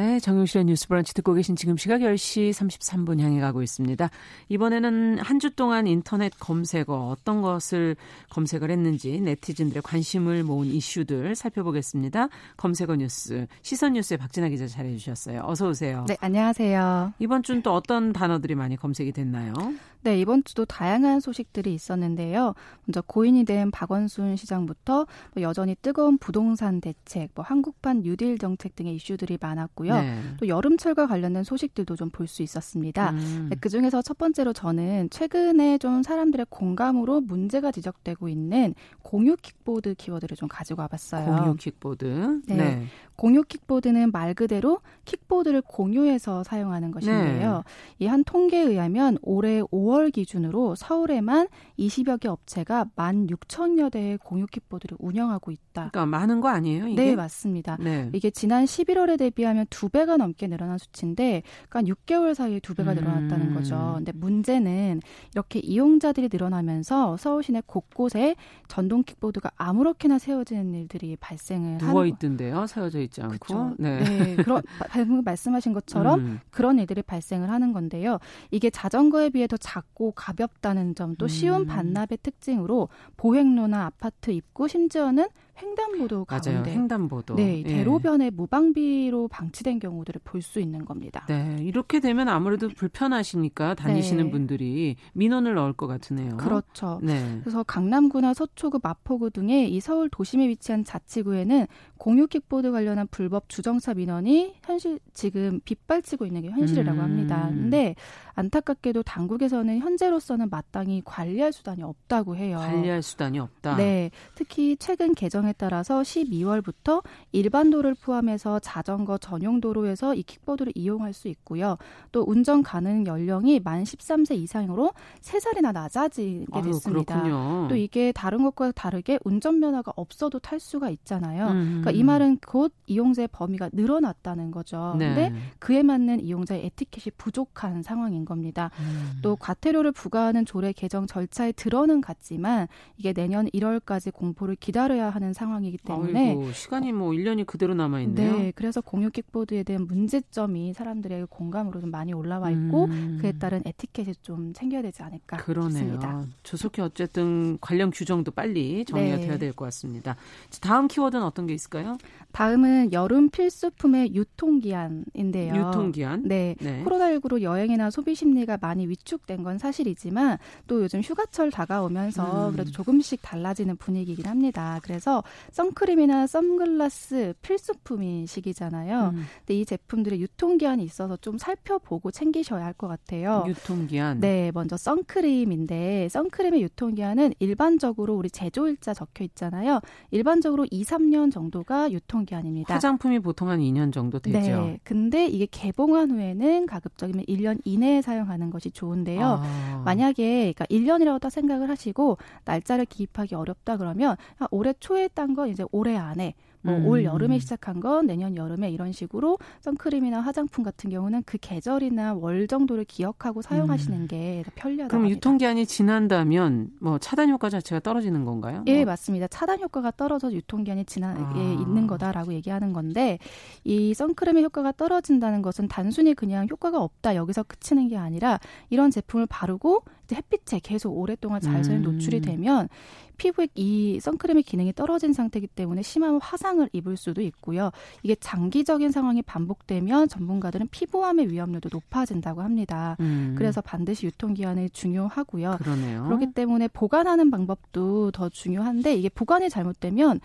네, 정용실의 뉴스 브런치 듣고 계신 지금 시각 10시 33분 향해 가고 있습니다. 이번에는 한 주 동안 인터넷 검색어 어떤 것을 검색을 했는지 네티즌들의 관심을 모은 이슈들 살펴보겠습니다. 검색어 뉴스, 시선 뉴스의 박진아 기자 잘해 주셨어요. 어서 오세요. 네, 안녕하세요. 이번 주는 또 어떤 단어들이 많이 검색이 됐나요? 네, 이번 주도 다양한 소식들이 있었는데요. 먼저 고인이 된 박원순 시장부터 뭐 여전히 뜨거운 부동산 대책, 뭐 한국판 뉴딜 정책 등의 이슈들이 많았고요. 네. 또 여름철과 관련된 소식들도 좀 볼 수 있었습니다. 음. 네, 그 중에서 첫 번째로 저는 최근에 좀 사람들의 공감으로 문제가 지적되고 있는 공유 킥보드 키워드를 좀 가지고 와봤어요. 공유 킥보드. 네. 네. 공유 킥보드는 말 그대로 킥보드를 공유해서 사용하는 것인데요. 네. 이한 통계에 의하면 올해 5월 기준으로 서울에만 20여 개 업체가 16,000여 대의 공유 킥보드를 운영하고 있다. 그러니까 많은 거 아니에요, 이게? 네, 맞습니다. 네. 이게 지난 11월에 대비하면 두 배가 넘게 늘어난 수치인데, 그러니까 6개월 사이에 두 배가 음. 늘어났다는 거죠. 근데 문제는 이렇게 이용자들이 늘어나면서 서울 시내 곳곳에 전동 킥보드가 아무렇게나 세워지는 일들이 발생을 누워 있던데요, 세워져 있지 않고. 그렇죠. 네. 네. 그런 말씀하신 것처럼 음. 그런 일들이 발생을 하는 건데요. 이게 자전거에 비해 더 작고 가볍다는 점, 또 쉬운 음. 반납의 특징으로 보행로나 아파트 입구, 심지어는 횡단보도 맞아요. 가운데 횡단보도. 네, 예. 대로변에 무방비로 방치된 경우들을 볼 수 있는 겁니다. 네, 이렇게 되면 아무래도 불편하시니까 다니시는 네. 분들이 민원을 넣을 것 같으네요. 그렇죠. 네. 그래서 강남구나 서초구, 마포구 등의 이 서울 도심에 위치한 자치구에는 공유 킥보드 관련한 불법 주정차 민원이 현실 지금 빗발치고 있는 게 현실이라고 음. 합니다. 근데 안타깝게도 당국에서는 현재로서는 마땅히 관리할 수단이 없다고 해요. 관리할 수단이 없다. 네. 특히 최근 개정에 따라서 12월부터 일반 도를 포함해서 자전거 전용 도로에서 이 킥보드를 이용할 수 있고요. 또 운전 가능 연령이 만 13세 이상으로 3살이나 낮아지게 됐습니다. 아유, 또 이게 다른 것과 다르게 운전 면허가 없어도 탈 수가 있잖아요. 음. 그러니까 이 말은 곧 이용자의 범위가 늘어났다는 거죠. 네. 근데 그에 맞는 이용자의 에티켓이 부족한 상황인 겁니다. 음. 또 과태료를 부과하는 조례 개정 절차에 들어는 갔지만 이게 내년 1월까지 공포를 기다려야 하는 상황이기 때문에 아이고, 시간이 뭐 1년이 그대로 남아 있네요. 네, 그래서 공유 킥보드에 대한 문제점이 사람들의 공감으로 좀 많이 올라와 있고 음. 그에 따른 에티켓이 좀 챙겨야 되지 않을까 그러네요. 싶습니다. 조속히 어쨌든 관련 규정도 빨리 정리가 네. 돼야 될 것 같습니다. 다음 키워드는 어떤 게 있을까요? 다음은 여름 필수품의 유통기한인데요. 유통기한? 네. 네. 코로나19로 여행이나 소비 심리가 많이 위축된 건 사실이지만 또 요즘 휴가철 다가오면서 음. 그래도 조금씩 달라지는 분위기긴 합니다. 그래서 선크림이나 선글라스 필수품인 시기잖아요. 음. 근데 이 제품들의 유통기한이 있어서 좀 살펴보고 챙기셔야 할 것 같아요. 유통기한? 네. 먼저 선크림인데 선크림의 유통기한은 일반적으로 우리 제조일자 적혀 있잖아요. 일반적으로 2, 3년 정도가 유통 유통기한입니다. 화장품이 보통 한 2년 정도 되죠. 네. 근데 이게 개봉한 후에는 가급적이면 1년 이내에 사용하는 것이 좋은데요. 아. 만약에 그러니까 1년이라고 딱 생각을 하시고 날짜를 기입하기 어렵다 그러면 올해 초에 딴건 이제 올해 안에 뭐올 음. 여름에 시작한 건 내년 여름에 이런 식으로 선크림이나 화장품 같은 경우는 그 계절이나 월 정도를 기억하고 사용하시는 음. 게 편리하다. 그럼 유통기한이 지난다면 뭐 차단 효과 자체가 떨어지는 건가요? 예, 뭐. 맞습니다. 차단 효과가 떨어져 유통기한이 지난 아. 예, 있는 거다라고 얘기하는 건데 이 선크림의 효과가 떨어진다는 것은 단순히 그냥 효과가 없다 여기서 그치는 게 아니라 이런 제품을 바르고 햇빛에 계속 오랫동안 자외선에 음. 노출이 되면 피부에 이 선크림의 기능이 떨어진 상태이기 때문에 심한 화상을 입을 수도 있고요. 이게 장기적인 상황이 반복되면 전문가들은 피부암의 위험률도 높아진다고 합니다. 음. 그래서 반드시 유통기한이 중요하고요. 그러네요. 그렇기 때문에 보관하는 방법도 더 중요한데 이게 보관이 잘못되면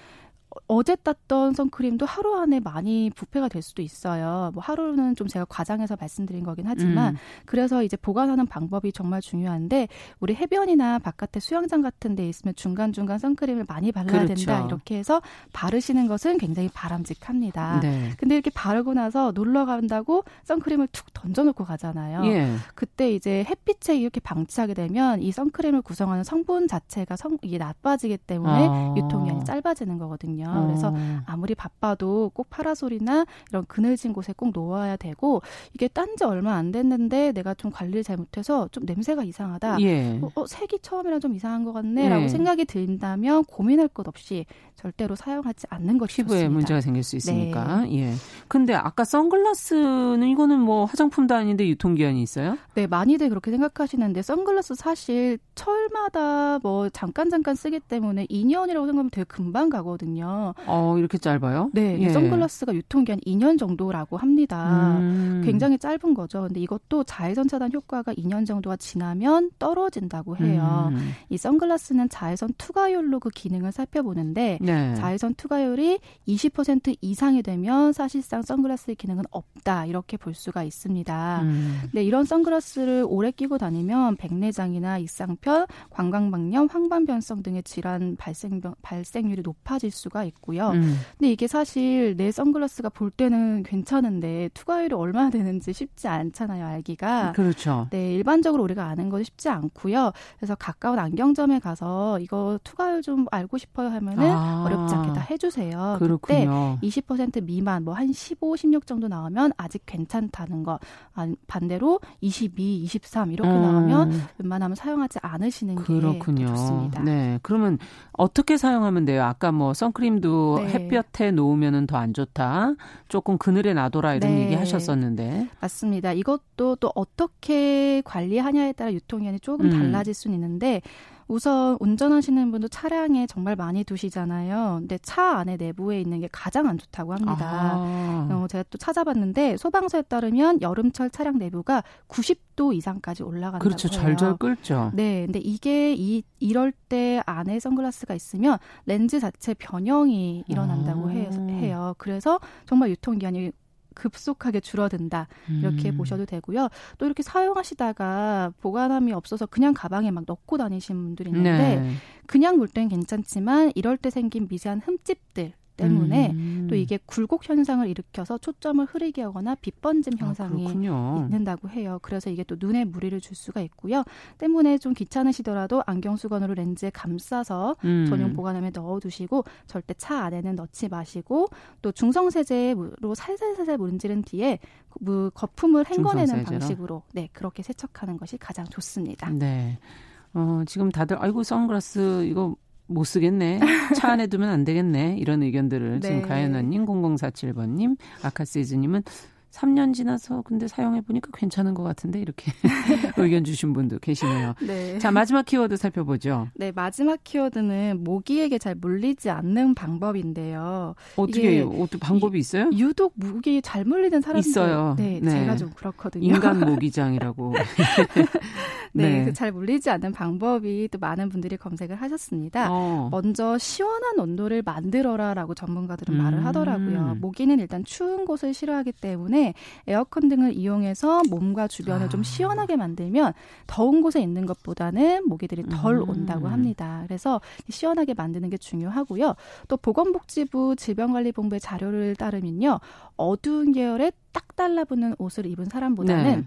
어제 땄던 선크림도 하루 안에 많이 부패가 될 수도 있어요. 뭐 하루는 좀 제가 과장해서 말씀드린 거긴 하지만 음. 그래서 이제 보관하는 방법이 정말 중요한데 우리 해변이나 바깥에 수영장 같은 데 있으면 중간중간 선크림을 많이 발라야 그렇죠. 된다. 이렇게 해서 바르시는 것은 굉장히 바람직합니다. 네. 근데 이렇게 바르고 나서 놀러 간다고 선크림을 툭 던져 놓고 가잖아요. 예. 그때 이제 햇빛에 이렇게 방치하게 되면 이 선크림을 구성하는 성분 자체가 성, 이게 나빠지기 때문에 아. 유통기한이 짧아지는 거거든요. 있거든요. 그래서 어. 아무리 바빠도 꼭 파라솔이나 이런 그늘진 곳에 꼭 놓아야 되고 이게 딴 지 얼마 안 됐는데 내가 좀 관리를 잘못해서 좀 냄새가 이상하다. 예. 어, 어, 색이 처음이랑 좀 이상한 것 같네라고 예. 생각이 든다면 고민할 것 없이 절대로 사용하지 않는 것이 피부에 좋습니다. 문제가 생길 수 있으니까. 네. 예. 근데 아까 선글라스는 이거는 뭐 화장품도 아닌데 유통기한이 있어요? 네, 많이들 그렇게 생각하시는데 선글라스 사실 철마다 뭐 잠깐 잠깐 쓰기 때문에 2년이라고 생각하면 되게 금방 가거든요. 어, 이렇게 짧아요? 네, 예. 선글라스가 유통기한 2년 정도라고 합니다. 음. 굉장히 짧은 거죠. 근데 이것도 자외선 차단 효과가 2년 정도가 지나면 떨어진다고 해요. 음. 이 선글라스는 자외선 투과율로 그 기능을 살펴보는데 네. 자외선 투과율이 20% 이상이 되면 사실상 선글라스의 기능은 없다 이렇게 볼 수가 있습니다. 음. 근데 이런 선글라스를 오래 끼고 다니면 백내장이나 익상편, 관광방염, 황반변성 등의 질환 발생 발생률이 높아질 수가 있고요. 음. 근데 이게 사실 내 선글라스가 볼 때는 괜찮은데 투과율이 얼마나 되는지 쉽지 않잖아요, 알기가. 그렇죠. 네, 일반적으로 우리가 아는 것이 쉽지 않고요. 그래서 가까운 안경점에 가서 이거 투과율 좀 알고 싶어요 하면은 아. 어렵지 않게 다 해주세요. 그렇군요. 그때 20% 미만 뭐 한 15, 16 정도 나오면 아직 괜찮다는 거. 반대로 22, 23 이렇게 음. 나오면 웬만하면 사용하지 않으시는 그렇군요. 게 좋습니다. 네. 그러면 어떻게 사용하면 돼요? 아까 뭐 선크림도 네. 햇볕에 놓으면은 더 안 좋다. 조금 그늘에 놔둬라 이런 네. 얘기 하셨었는데. 맞습니다. 이것도 또 어떻게 관리하냐에 따라 유통기한이 조금 음. 달라질 수는 있는데 우선 운전하시는 분도 차량에 정말 많이 두시잖아요. 근데 차 안에 내부에 있는 게 가장 안 좋다고 합니다. 어, 제가 또 찾아봤는데 소방서에 따르면 여름철 차량 내부가 90도 이상까지 올라간다고 그렇죠. 해요. 절절 끓죠. 네, 근데 이게 이 이럴 때 안에 선글라스가 있으면 렌즈 자체 변형이 일어난다고 아. 해요. 그래서 정말 유통기한이 급속하게 줄어든다 이렇게 음. 보셔도 되고요. 또 이렇게 사용하시다가 보관함이 없어서 그냥 가방에 막 넣고 다니시는 분들이 있는데 네. 그냥 놓을 땐 괜찮지만 이럴 때 생긴 미세한 흠집들 때문에 음. 또 이게 굴곡 현상을 일으켜서 초점을 흐리게 하거나 빛번짐 아, 현상이 그렇군요. 있는다고 해요. 그래서 이게 또 눈에 무리를 줄 수가 있고요. 때문에 좀 귀찮으시더라도 안경 수건으로 렌즈에 감싸서 음. 전용 보관함에 넣어두시고 절대 차 안에는 넣지 마시고 또 중성 세제로 살살살살 문지른 뒤에 그 거품을 헹궈내는? 방식으로 네 그렇게 세척하는 것이 가장 좋습니다. 네. 어, 지금 다들 아이고 선글라스 이거 못 쓰겠네. 차 안에 두면 안 되겠네. 이런 의견들을 지금 네. 가연아님, 0047번님, 아카세이즈님은 3년 지나서 근데 사용해 보니까 괜찮은 것 같은데 이렇게 의견 주신 분도 계시네요. 네. 자 마지막 키워드 살펴보죠. 네, 마지막 키워드는 모기에게 잘 물리지 않는 방법인데요. 어떻게? 어떻게 방법이 있어요? 유독 모기에 잘 물리는 사람들 있어요. 네, 네. 제가 좀 그렇거든요. 인간 모기장이라고. 네, 그 잘 물리지 않는 방법이 또 많은 분들이 검색을 하셨습니다. 어. 먼저 시원한 온도를 만들어라라고 전문가들은 음. 말을 하더라고요. 모기는 일단 추운 곳을 싫어하기 때문에 에어컨 등을 이용해서 몸과 주변을 아. 좀 시원하게 만들면 더운 곳에 있는 것보다는 모기들이 덜 음. 온다고 합니다. 그래서 시원하게 만드는 게 중요하고요. 또 보건복지부 질병관리본부의 자료를 따르면요. 어두운 계열에 딱 달라붙는 옷을 입은 사람보다는 네.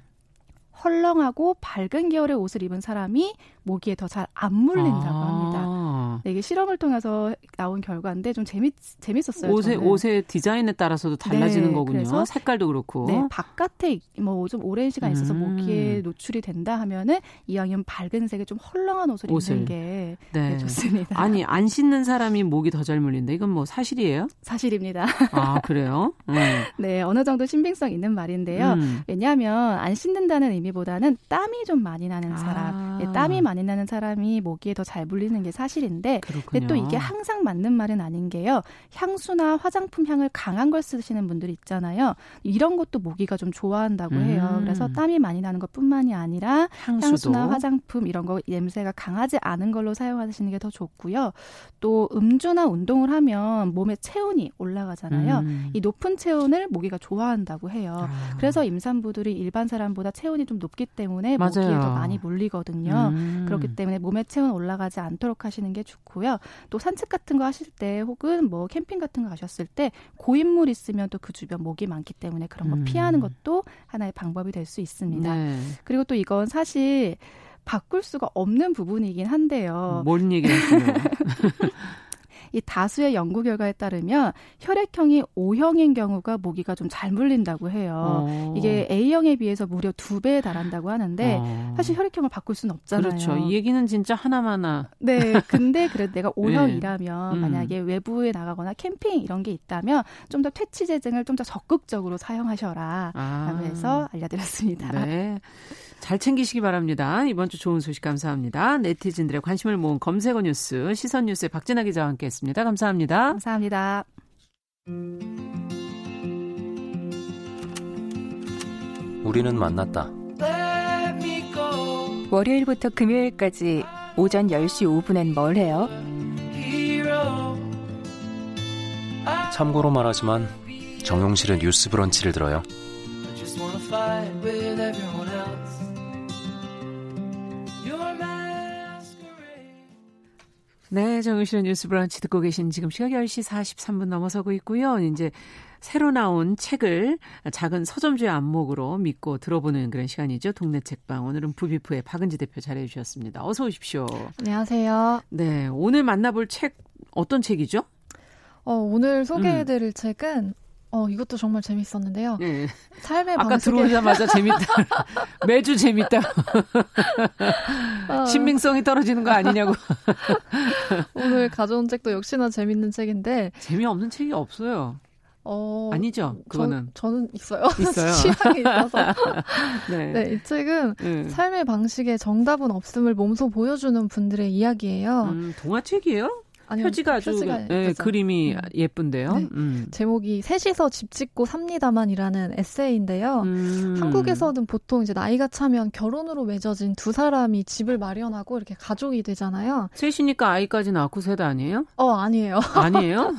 헐렁하고 밝은 계열의 옷을 입은 사람이 모기에 더 잘 안 물린다고 합니다. 아. 네, 이게 실험을 통해서 나온 결과인데 좀 재밌 재밌었어요. 옷의 저는. 옷의 디자인에 따라서도 달라지는 네, 거군요. 그래서 색깔도 그렇고. 네, 바깥에 뭐 좀 오랜 시간 있어서 음. 모기에 노출이 된다 하면은 이왕이면 밝은 색의 좀 헐렁한 옷을, 옷을. 입는 게 네. 네, 좋습니다. 아니 안 씻는 사람이 목이 더잘 물린다. 이건 뭐 사실이에요? 사실입니다. 아 그래요? 네. 네, 어느 정도 신빙성 있는 말인데요. 음. 왜냐하면 안 씻는다는 의미보다는 땀이 좀 많이 나는 사람, 아. 네, 땀이 많이 나는 사람이 모기에 더 잘 물리는 게 사실인데 그렇군요. 근데 또 이게 항상 맞는 말은 아닌 게요. 향수나 화장품 향을 강한 걸 쓰시는 분들이 있잖아요. 이런 것도 모기가 좀 좋아한다고 해요. 음. 그래서 땀이 많이 나는 것뿐만이 아니라 향수도. 향수나 화장품 이런 거 냄새가 강하지 않은 걸로 사용하시는 게 더 좋고요. 또 음주나 운동을 하면 몸의 체온이 올라가잖아요. 음. 이 높은 체온을 모기가 좋아한다고 해요. 아. 그래서 임산부들이 일반 사람보다 체온이 좀 높기 때문에 모기에. 더 많이 물리거든요. 음. 그렇기 때문에 몸의 체온 올라가지 않도록 하시는 게 좋고요. 또 산책 같은 거 하실 때 혹은 뭐 캠핑 같은 거 가셨을 때 고인물 있으면 또 그 주변 모기 많기 때문에 그런 거 음. 피하는 것도 하나의 방법이 될 수 있습니다. 네. 그리고 또 이건 사실 바꿀 수가 없는 부분이긴 한데요. 뭔 얘기하시나요? 이 다수의 연구 결과에 따르면 혈액형이 O형인 경우가 모기가 좀 잘 물린다고 해요. 어. 이게 A형에 비해서 무려 두 배에 달한다고 하는데 어. 사실 혈액형을 바꿀 수는 없잖아요. 그렇죠. 이 얘기는 진짜 하나마나 네, 근데 그래도 내가 O형이라면 음. 만약에 외부에 나가거나 캠핑 이런 게 있다면 좀 더 퇴치 제증을 좀 더 적극적으로 사용하셔라. 아. 라고 해서 알려드렸습니다. 네. 잘 챙기시기 바랍니다. 이번 주 좋은 소식 감사합니다. 네티즌들의 관심을 모은 검색어 뉴스 시선 뉴스의 박진아 기자와 함께 했습니다. 감사합니다. 감사합니다. 우리는 만났다. 월요일부터 금요일까지 오전 10시 5분엔 뭘 해요? 참고로 말하지만 정용실의 뉴스 브런치를 들어요. 네, 정유실의 뉴스 브런치 듣고 계신 지금 시각 10시 43분 넘어서고 있고요. 이제 새로 나온 책을 작은 서점주의 안목으로 믿고 들어보는 그런 시간이죠. 동네 책방. 오늘은 부비프의 박은지 대표 잘해 주셨습니다. 어서 오십시오. 안녕하세요. 네, 오늘 만나볼 책 어떤 책이죠? 어, 오늘 소개해드릴 책은 어, 이것도 정말 재밌었는데요. 네. 삶의 아까 방식에 들어오자마자 재밌다. 매주 재밌다. 어, 신빙성이 떨어지는 거 아니냐고. 오늘 가져온 책도 역시나 재밌는 책인데 재미없는 책이 없어요. 어, 아니죠. 그거는 저, 는 있어요. 있어요. 취향이 있어서. 네. 네, 이 책은 음. 삶의 방식에 정답은 없음을 몸소 보여주는 분들의 이야기예요. 음, 동화책이에요? 아니요, 표지가 아주 표지가 네, 그림이 음. 예쁜데요. 네. 음. 제목이 셋이서 집 짓고 삽니다만이라는 에세이인데요. 음. 한국에서는 보통 이제 나이가 차면 결혼으로 맺어진 두 사람이 집을 마련하고 이렇게 가족이 되잖아요. 셋이니까 아이까지 낳고 셋 아니에요? 어 아니에요. 아니에요?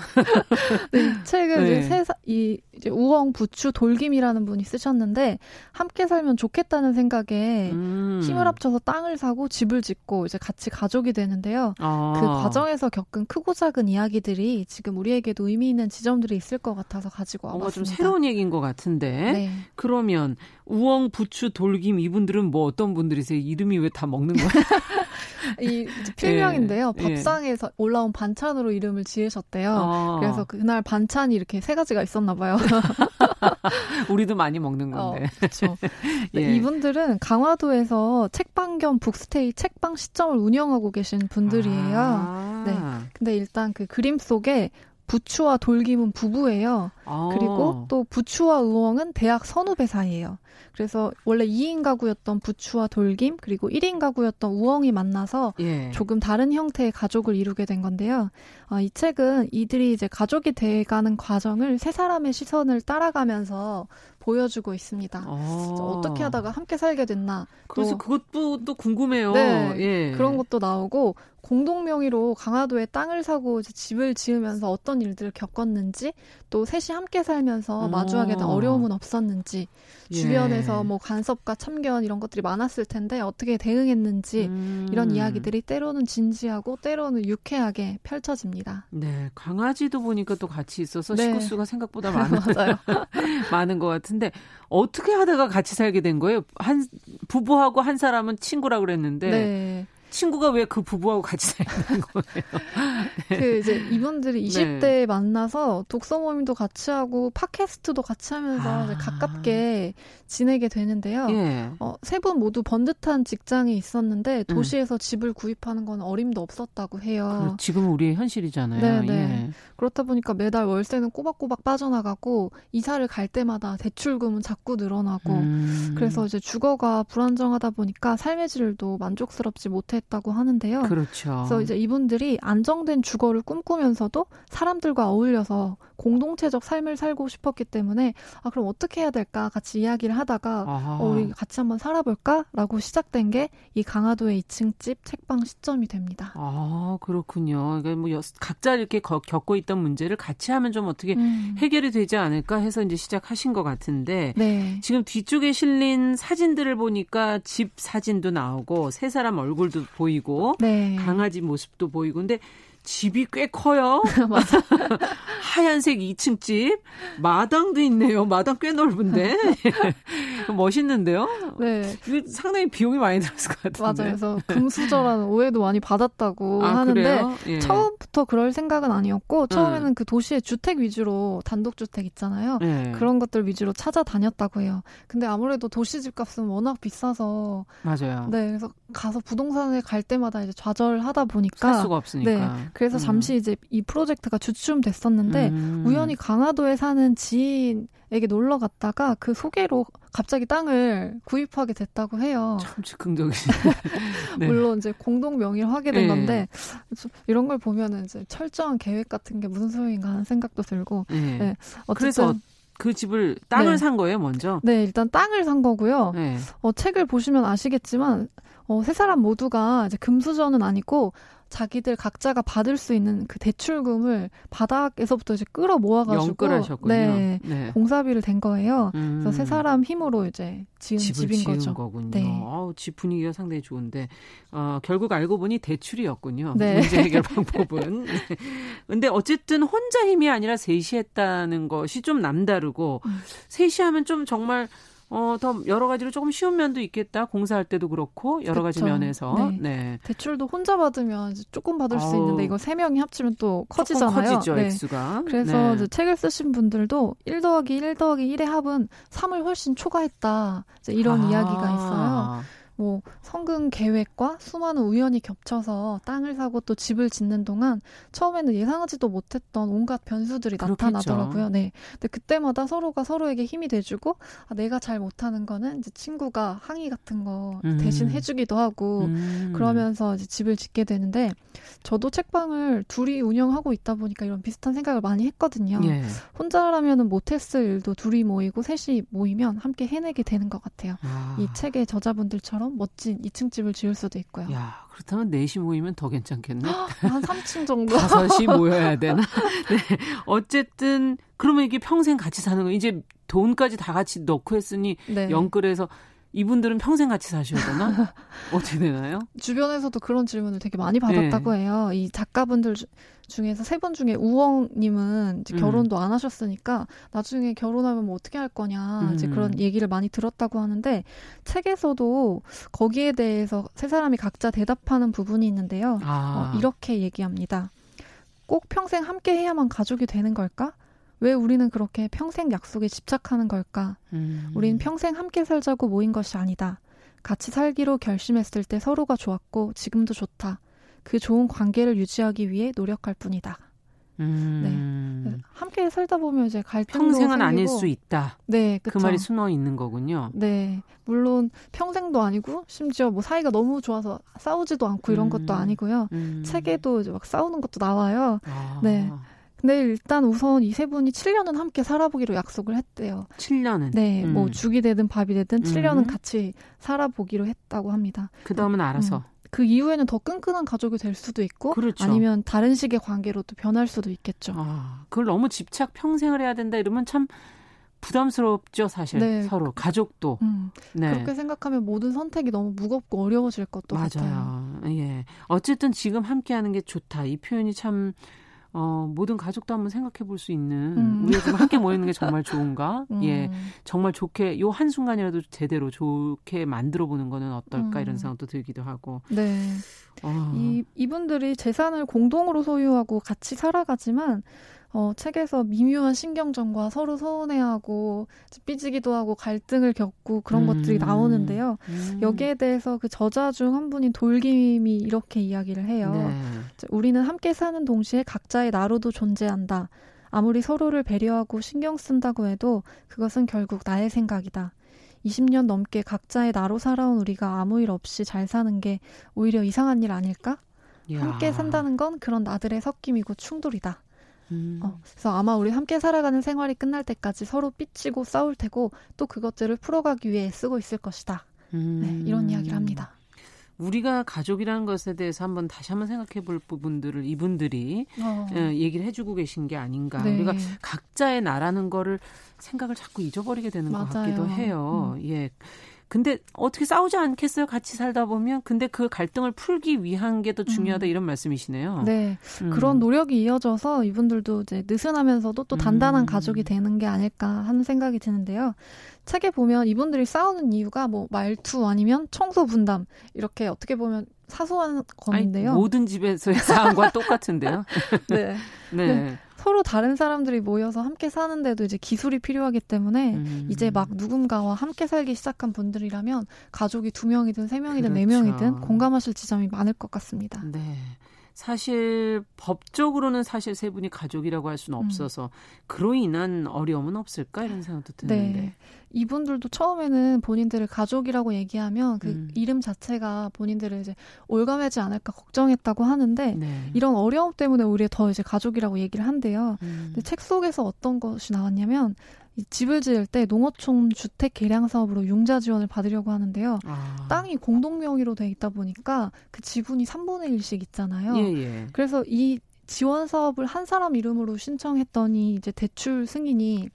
네, 이 책은 네. 이제 세, 이 이제 우엉 부추 돌김이라는 분이 쓰셨는데 함께 살면 좋겠다는 생각에 음. 힘을 합쳐서 땅을 사고 집을 짓고 이제 같이 가족이 되는데요. 아. 그 과정에서 겪은 겪은 크고 작은 이야기들이 지금 우리에게도 의미 있는 지점들이 있을 것 같아서 가지고 와봤습니다. 어, 좀 새로운 얘기인 것 같은데. 네. 그러면 우엉, 부추, 돌김 이분들은 뭐 어떤 분들이세요? 이름이 왜 다 먹는 거예요? 이 필명인데요. 예, 밥상에서 예. 올라온 반찬으로 이름을 지으셨대요. 아. 그래서 그날 반찬이 이렇게 세 가지가 있었나 봐요. 우리도 많이 먹는 건데. 어, 그렇죠. 예. 이분들은 강화도에서 책방 겸 북스테이 책방 시점을 운영하고 계신 분들이에요. 아. 네. 근데 일단 그 그림 속에 부추와 돌김은 부부예요. 아. 그리고 또 부추와 우엉은 대학 선후배 사이예요. 그래서 원래 2인 가구였던 부추와 돌김 그리고 1인 가구였던 우엉이 만나서 예. 조금 다른 형태의 가족을 이루게 된 건데요. 어, 이 책은 이들이 이제 가족이 돼가는 과정을 세 사람의 시선을 따라가면서 보여주고 있습니다. 아. 어떻게 하다가 함께 살게 됐나. 그래서 또, 그것도 또 궁금해요. 네, 예. 그런 것도 나오고 공동 명의로 강화도에 땅을 사고 집을 지으면서 어떤 일들을 겪었는지 또 셋이 함께 살면서 음. 마주하게 된 어려움은 없었는지 예. 주변에서 뭐 간섭과 참견 이런 것들이 많았을 텐데 어떻게 대응했는지 음. 이런 이야기들이 때로는 진지하고 때로는 유쾌하게 펼쳐집니다. 네, 강아지도 보니까 또 같이 있어서 네. 식구 수가 생각보다 많은 많은 것 같 은데 어떻게 하다가 같이 살게 된 거예요? 한 부부하고 한 사람은 친구라 그랬는데. 네. 친구가 왜 그 부부하고 같이 살는 거예요? 그 이제 이분들이 20대 네. 만나서 독서 모임도 같이 하고 팟캐스트도 같이 하면서 아. 가깝게 지내게 되는데요. 예. 어, 세 분 모두 번듯한 직장이 있었는데 음. 도시에서 음. 집을 구입하는 건 어림도 없었다고 해요. 그, 지금은 우리의 현실이잖아요. 네, 네. 예. 그렇다 보니까 매달 월세는 꼬박꼬박 빠져나가고 이사를 갈 때마다 대출금은 자꾸 늘어나고 음. 그래서 이제 주거가 불안정하다 보니까 삶의 질도 만족스럽지 못해 했다고 하는데요. 그렇죠. 그래서 이제 이분들이 안정된 주거를 꿈꾸면서도 사람들과 어울려서 공동체적 삶을 살고 싶었기 때문에 아 그럼 어떻게 해야 될까 같이 이야기를 하다가 어, 우리 같이 한번 살아볼까라고 시작된 게 이 강화도의 2층 집 책방 시점이 됩니다. 아 그렇군요. 그러니까 뭐 각자 이렇게 겪고 있던 문제를 같이 하면 좀 어떻게 음. 해결이 되지 않을까 해서 이제 시작하신 것 같은데 네. 지금 뒤쪽에 실린 사진들을 보니까 집 사진도 나오고 세 사람 얼굴도 보이고 네. 강아지 모습도 보이고 근데 집이 꽤 커요. 맞아. 하얀색 2층 집. 마당도 있네요. 마당 꽤 넓은데. 멋있는데요? 네. 상당히 비용이 많이 들었을 것 같은데. 맞아요. 그래서 금수저라는 오해도 많이 받았다고 아, 하는데 예. 처음부터 그럴 생각은 아니었고 처음에는 음. 그 도시의 주택 위주로 단독주택 있잖아요. 예. 그런 것들 위주로 찾아다녔다고 해요. 근데 아무래도 도시 집값은 워낙 비싸서 맞아요. 네. 그래서 가서 부동산에 갈 때마다 이제 좌절하다 보니까 살 수가 없으니까. 네. 그래서 음. 잠시 이제 이 프로젝트가 주춤됐었는데 음. 우연히 강화도에 사는 지인에게 놀러 갔다가 그 소개로 갑자기 땅을 구입하게 됐다고 해요. 참 즉흥적이시 네. 물론 이제 공동 명의를 하게 된 네. 건데 이런 걸 보면은 이제 철저한 계획 같은 게 무슨 소용인가 하는 생각도 들고. 네. 네. 그래서 그 집을 땅을 네. 산 거예요, 먼저? 네, 일단 땅을 산 거고요. 네. 어, 책을 보시면 아시겠지만 어, 세 사람 모두가 이제 금수저는 아니고 자기들 각자가 받을 수 있는 그 대출금을 바닥에서부터 이제 끌어 모아가지고 네, 네, 공사비를 댄 거예요. 음. 그래서 세 사람 힘으로 이제 지은 집인 거죠. 거군요. 네. 아우, 집 분위기가 상당히 좋은데 어, 결국 알고 보니 대출이었군요. 네. 문제 해결 방법은. 네. 근데 어쨌든 혼자 힘이 아니라 셋이 했다는 것이 좀 남다르고 음. 셋이 하면 좀 정말 어, 더 여러 가지로 조금 쉬운 면도 있겠다. 공사할 때도 그렇고 여러 그쵸. 가지 면에서. 네. 네. 대출도 혼자 받으면 조금 받을 아우. 수 있는데 이거 세 명이 합치면 또 커지잖아요. 커지죠, 네. 액수가. 그래서 네. 책을 쓰신 분들도 1 더하기 1 더하기 1의 합은 3을 훨씬 초과했다. 이제 이런 아. 이야기가 있어요. 뭐 성금 계획과 수많은 우연이 겹쳐서 땅을 사고 또 집을 짓는 동안 처음에는 예상하지도 못했던 온갖 변수들이 그렇겠죠. 나타나더라고요. 네. 근데 그때마다 서로가 서로에게 힘이 돼주고 아, 내가 잘 못하는 거는 이제 친구가 항의 같은 거 음. 대신 해주기도 하고 음. 그러면서 이제 집을 짓게 되는데 저도 책방을 둘이 운영하고 있다 보니까 이런 비슷한 생각을 많이 했거든요. 예. 혼자라면은 못했을 일도 둘이 모이고 셋이 모이면 함께 해내게 되는 것 같아요. 아. 이 책의 저자분들처럼 멋진 2층 집을 지을 수도 있고요. 야, 그렇다면 넷이 모이면 더 괜찮겠네. 한 3층 정도. 다섯이 모여야 되나? 네. 어쨌든 그러면 이게 평생 같이 사는 거 이제 돈까지 다 같이 넣고 했으니 네. 영끌에서 이분들은 평생 같이 사셔야 되나? 어떻게 되나요? 주변에서도 그런 질문을 되게 많이 받았다고 네. 해요. 이 작가분들 중에서 세 분 중에 우엉님은 이제 음. 결혼도 음. 안 하셨으니까 나중에 결혼하면 뭐 어떻게 할 거냐 음. 이제 그런 얘기를 많이 들었다고 하는데 책에서도 거기에 대해서 세 사람이 각자 대답하는 부분이 있는데요. 아. 어, 이렇게 얘기합니다. 꼭 평생 함께 해야만 가족이 되는 걸까? 왜 우리는 그렇게 평생 약속에 집착하는 걸까? 음. 우린 평생 함께 살자고 모인 것이 아니다. 같이 살기로 결심했을 때 서로가 좋았고 지금도 좋다. 그 좋은 관계를 유지하기 위해 노력할 뿐이다. 음. 네. 함께 살다 보면 이제 갈등도 평생은 생기고. 아닐 수 있다. 네, 그쵸? 그 말이 숨어 있는 거군요. 네, 물론 평생도 아니고 심지어 뭐 사이가 너무 좋아서 싸우지도 않고 이런 음. 것도 아니고요. 음. 책에도 이제 막 싸우는 것도 나와요. 아. 네. 근데 일단 우선 이 세 분이 7년은 함께 살아보기로 약속을 했대요. 7년은? 네, 뭐 음. 뭐 죽이 되든 밥이 되든 7년은 음. 같이 살아보기로 했다고 합니다. 그 다음은 알아서. 음. 그 이후에는 더 끈끈한 가족이 될 수도 있고 그렇죠. 아니면 다른 식의 관계로 또 변할 수도 있겠죠. 아, 그걸 너무 집착 평생을 해야 된다 이러면 참 부담스럽죠, 사실 네. 서로 가족도. 음. 네. 그렇게 생각하면 모든 선택이 너무 무겁고 어려워질 것도 맞아요. 같아요. 예. 어쨌든 지금 함께하는 게 좋다. 이 표현이 참 어, 모든 가족도 한번 생각해 볼 수 있는 음. 우리가 지금 함께 모이는 게 정말 좋은가? 음. 예. 정말 좋게 요 한 순간이라도 제대로 좋게 만들어 보는 거는 어떨까 음. 이런 생각도 들기도 하고. 네. 어. 이 이분들이 재산을 공동으로 소유하고 같이 살아가지만 어, 책에서 미묘한 신경전과 서로 서운해하고 삐지기도 하고 갈등을 겪고 그런 음. 것들이 나오는데요. 음. 여기에 대해서 그 저자 중 한 분인 돌김이 이렇게 이야기를 해요. 네. 우리는 함께 사는 동시에 각자의 나로도 존재한다. 아무리 서로를 배려하고 신경 쓴다고 해도 그것은 결국 나의 생각이다. 20년 넘게 각자의 나로 살아온 우리가 아무 일 없이 잘 사는 게 오히려 이상한 일 아닐까? 야. 함께 산다는 건 그런 나들의 섞임이고 충돌이다. 음. 어, 그래서 아마 우리 함께 살아가는 생활이 끝날 때까지 서로 삐치고 싸울 테고 또 그것들을 풀어가기 위해 쓰고 있을 것이다. 음. 네, 이런 이야기를 합니다. 우리가 가족이라는 것에 대해서 한번 다시 한번 생각해 볼 부분들을 이분들이 어. 예, 얘기를 해주고 계신 게 아닌가. 네. 우리가 각자의 나라는 거를 생각을 자꾸 잊어버리게 되는 맞아요. 것 같기도 해요. 음. 예. 근데 어떻게 싸우지 않겠어요? 같이 살다 보면. 근데 그 갈등을 풀기 위한 게 더 중요하다 음. 이런 말씀이시네요. 네. 음. 그런 노력이 이어져서 이분들도 이제 느슨하면서도 또 단단한 음. 가족이 되는 게 아닐까 하는 생각이 드는데요. 책에 보면 이분들이 싸우는 이유가 뭐 말투 아니면 청소 분담 이렇게 어떻게 보면 사소한 건데요. 아니, 모든 집에서의 상황과 똑같은데요. 네. 네. 네. 서로 다른 사람들이 모여서 함께 사는데도 이제 기술이 필요하기 때문에 음. 이제 막 누군가와 함께 살기 시작한 분들이라면 가족이 두 명이든 세 명이든 네 그렇죠. 네 명이든 공감하실 지점이 많을 것 같습니다. 네. 사실 법적으로는 사실 세 분이 가족이라고 할 수는 음. 없어서 음. 그로 인한 어려움은 없을까 이런 생각도 드는데 네. 이분들도 처음에는 본인들을 가족이라고 얘기하면 그 음. 이름 자체가 본인들을 이제 올가매지 않을까 걱정했다고 하는데 네. 이런 어려움 때문에 오히려 더 이제 가족이라고 얘기를 한대요. 음. 근데 책 속에서 어떤 것이 나왔냐면 집을 지을 때 농어촌 주택 개량 사업으로 융자 지원을 받으려고 하는데요. 아. 땅이 공동 명의로 돼 있다 보니까 그 지분이 3분의 1씩 있잖아요. 예, 예. 그래서 이 지원 사업을 한 사람 이름으로 신청했더니 이제 대출 승인이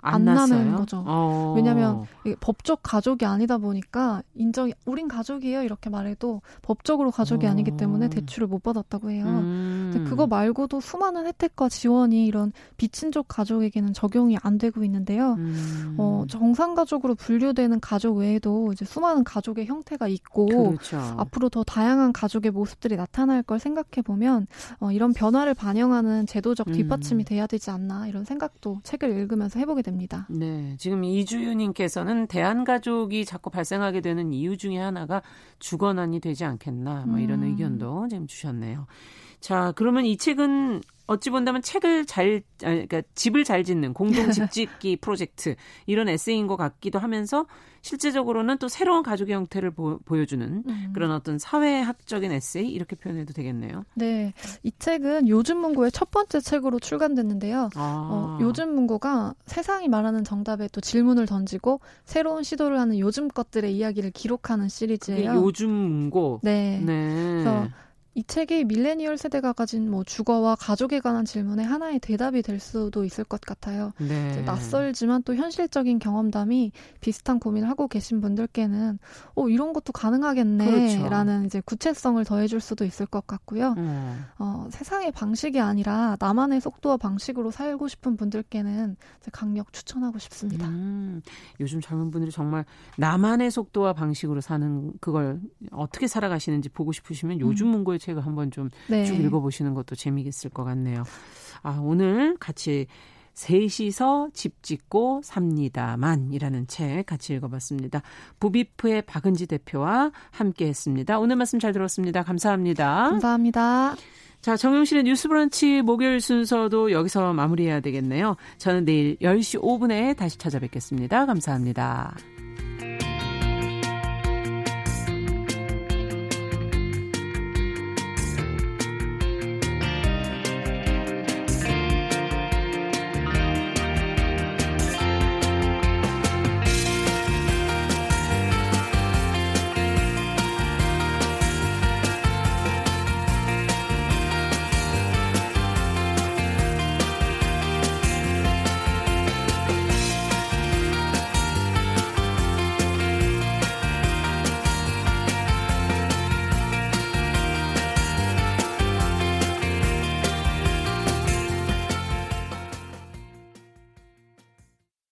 안, 안 나는 거죠. 어. 왜냐하면 법적 가족이 아니다 보니까 인정 우린 가족이에요 이렇게 말해도 법적으로 가족이 어. 아니기 때문에 대출을 못 받았다고 해요. 음. 근데 그거 말고도 수많은 혜택과 지원이 이런 비친족 가족에게는 적용이 안 되고 있는데요. 음. 어, 정상 가족으로 분류되는 가족 외에도 이제 수많은 가족의 형태가 있고 그렇죠. 앞으로 더 다양한 가족의 모습들이 나타날 걸 생각해 보면 어, 이런 변화를 반영하는 제도적 뒷받침이 음. 돼야 되지 않나 이런 생각도 책을 읽으면서 해보게 됩니다. 네. 지금 이주유님께서는 대한가족이 자꾸 발생하게 되는 이유 중에 하나가 주거난이 되지 않겠나, 뭐 이런 음. 의견도 지금 주셨네요. 자, 그러면 이 책은 어찌 본다면 책을 잘, 그러니까 집을 잘 짓는 공동 집짓기 프로젝트 이런 에세이인 것 같기도 하면서 실제적으로는 또 새로운 가족의 형태를 보, 여주는 음. 그런 어떤 사회학적인 에세이 이렇게 표현해도 되겠네요. 네, 이 책은 요즘 문고의 첫 번째 책으로 출간됐는데요. 아. 어, 요즘 문고가 세상이 말하는 정답에 또 질문을 던지고 새로운 시도를 하는 요즘 것들의 이야기를 기록하는 시리즈예요. 요즘 문고. 네. 네. 그래서 이 책이 밀레니얼 세대가 가진 뭐 주거와 가족에 관한 질문에 하나의 대답이 될 수도 있을 것 같아요. 네. 낯설지만 또 현실적인 경험담이 비슷한 고민을 하고 계신 분들께는 어 이런 것도 가능하겠네라는 그렇죠. 이제 구체성을 더해줄 수도 있을 것 같고요. 음. 어, 세상의 방식이 아니라 나만의 속도와 방식으로 살고 싶은 분들께는 강력 추천하고 싶습니다. 음. 요즘 젊은 분들이 정말 나만의 속도와 방식으로 사는 그걸 어떻게 살아가시는지 보고 싶으시면 요즘 음. 문고의 책을 한번 좀쭉 네. 읽어보시는 것도 재미있을 것 같네요. 아, 오늘 같이 셋이서 집 짓고 삽니다만이라는 책 같이 읽어봤습니다. 부비프의 박은지 대표와 함께했습니다. 오늘 말씀 잘 들었습니다. 감사합니다. 감사합니다. 자, 정용실의 뉴스브런치 목요일 순서도 여기서 마무리해야 되겠네요. 저는 내일 10시 5분에 다시 찾아뵙겠습니다. 감사합니다.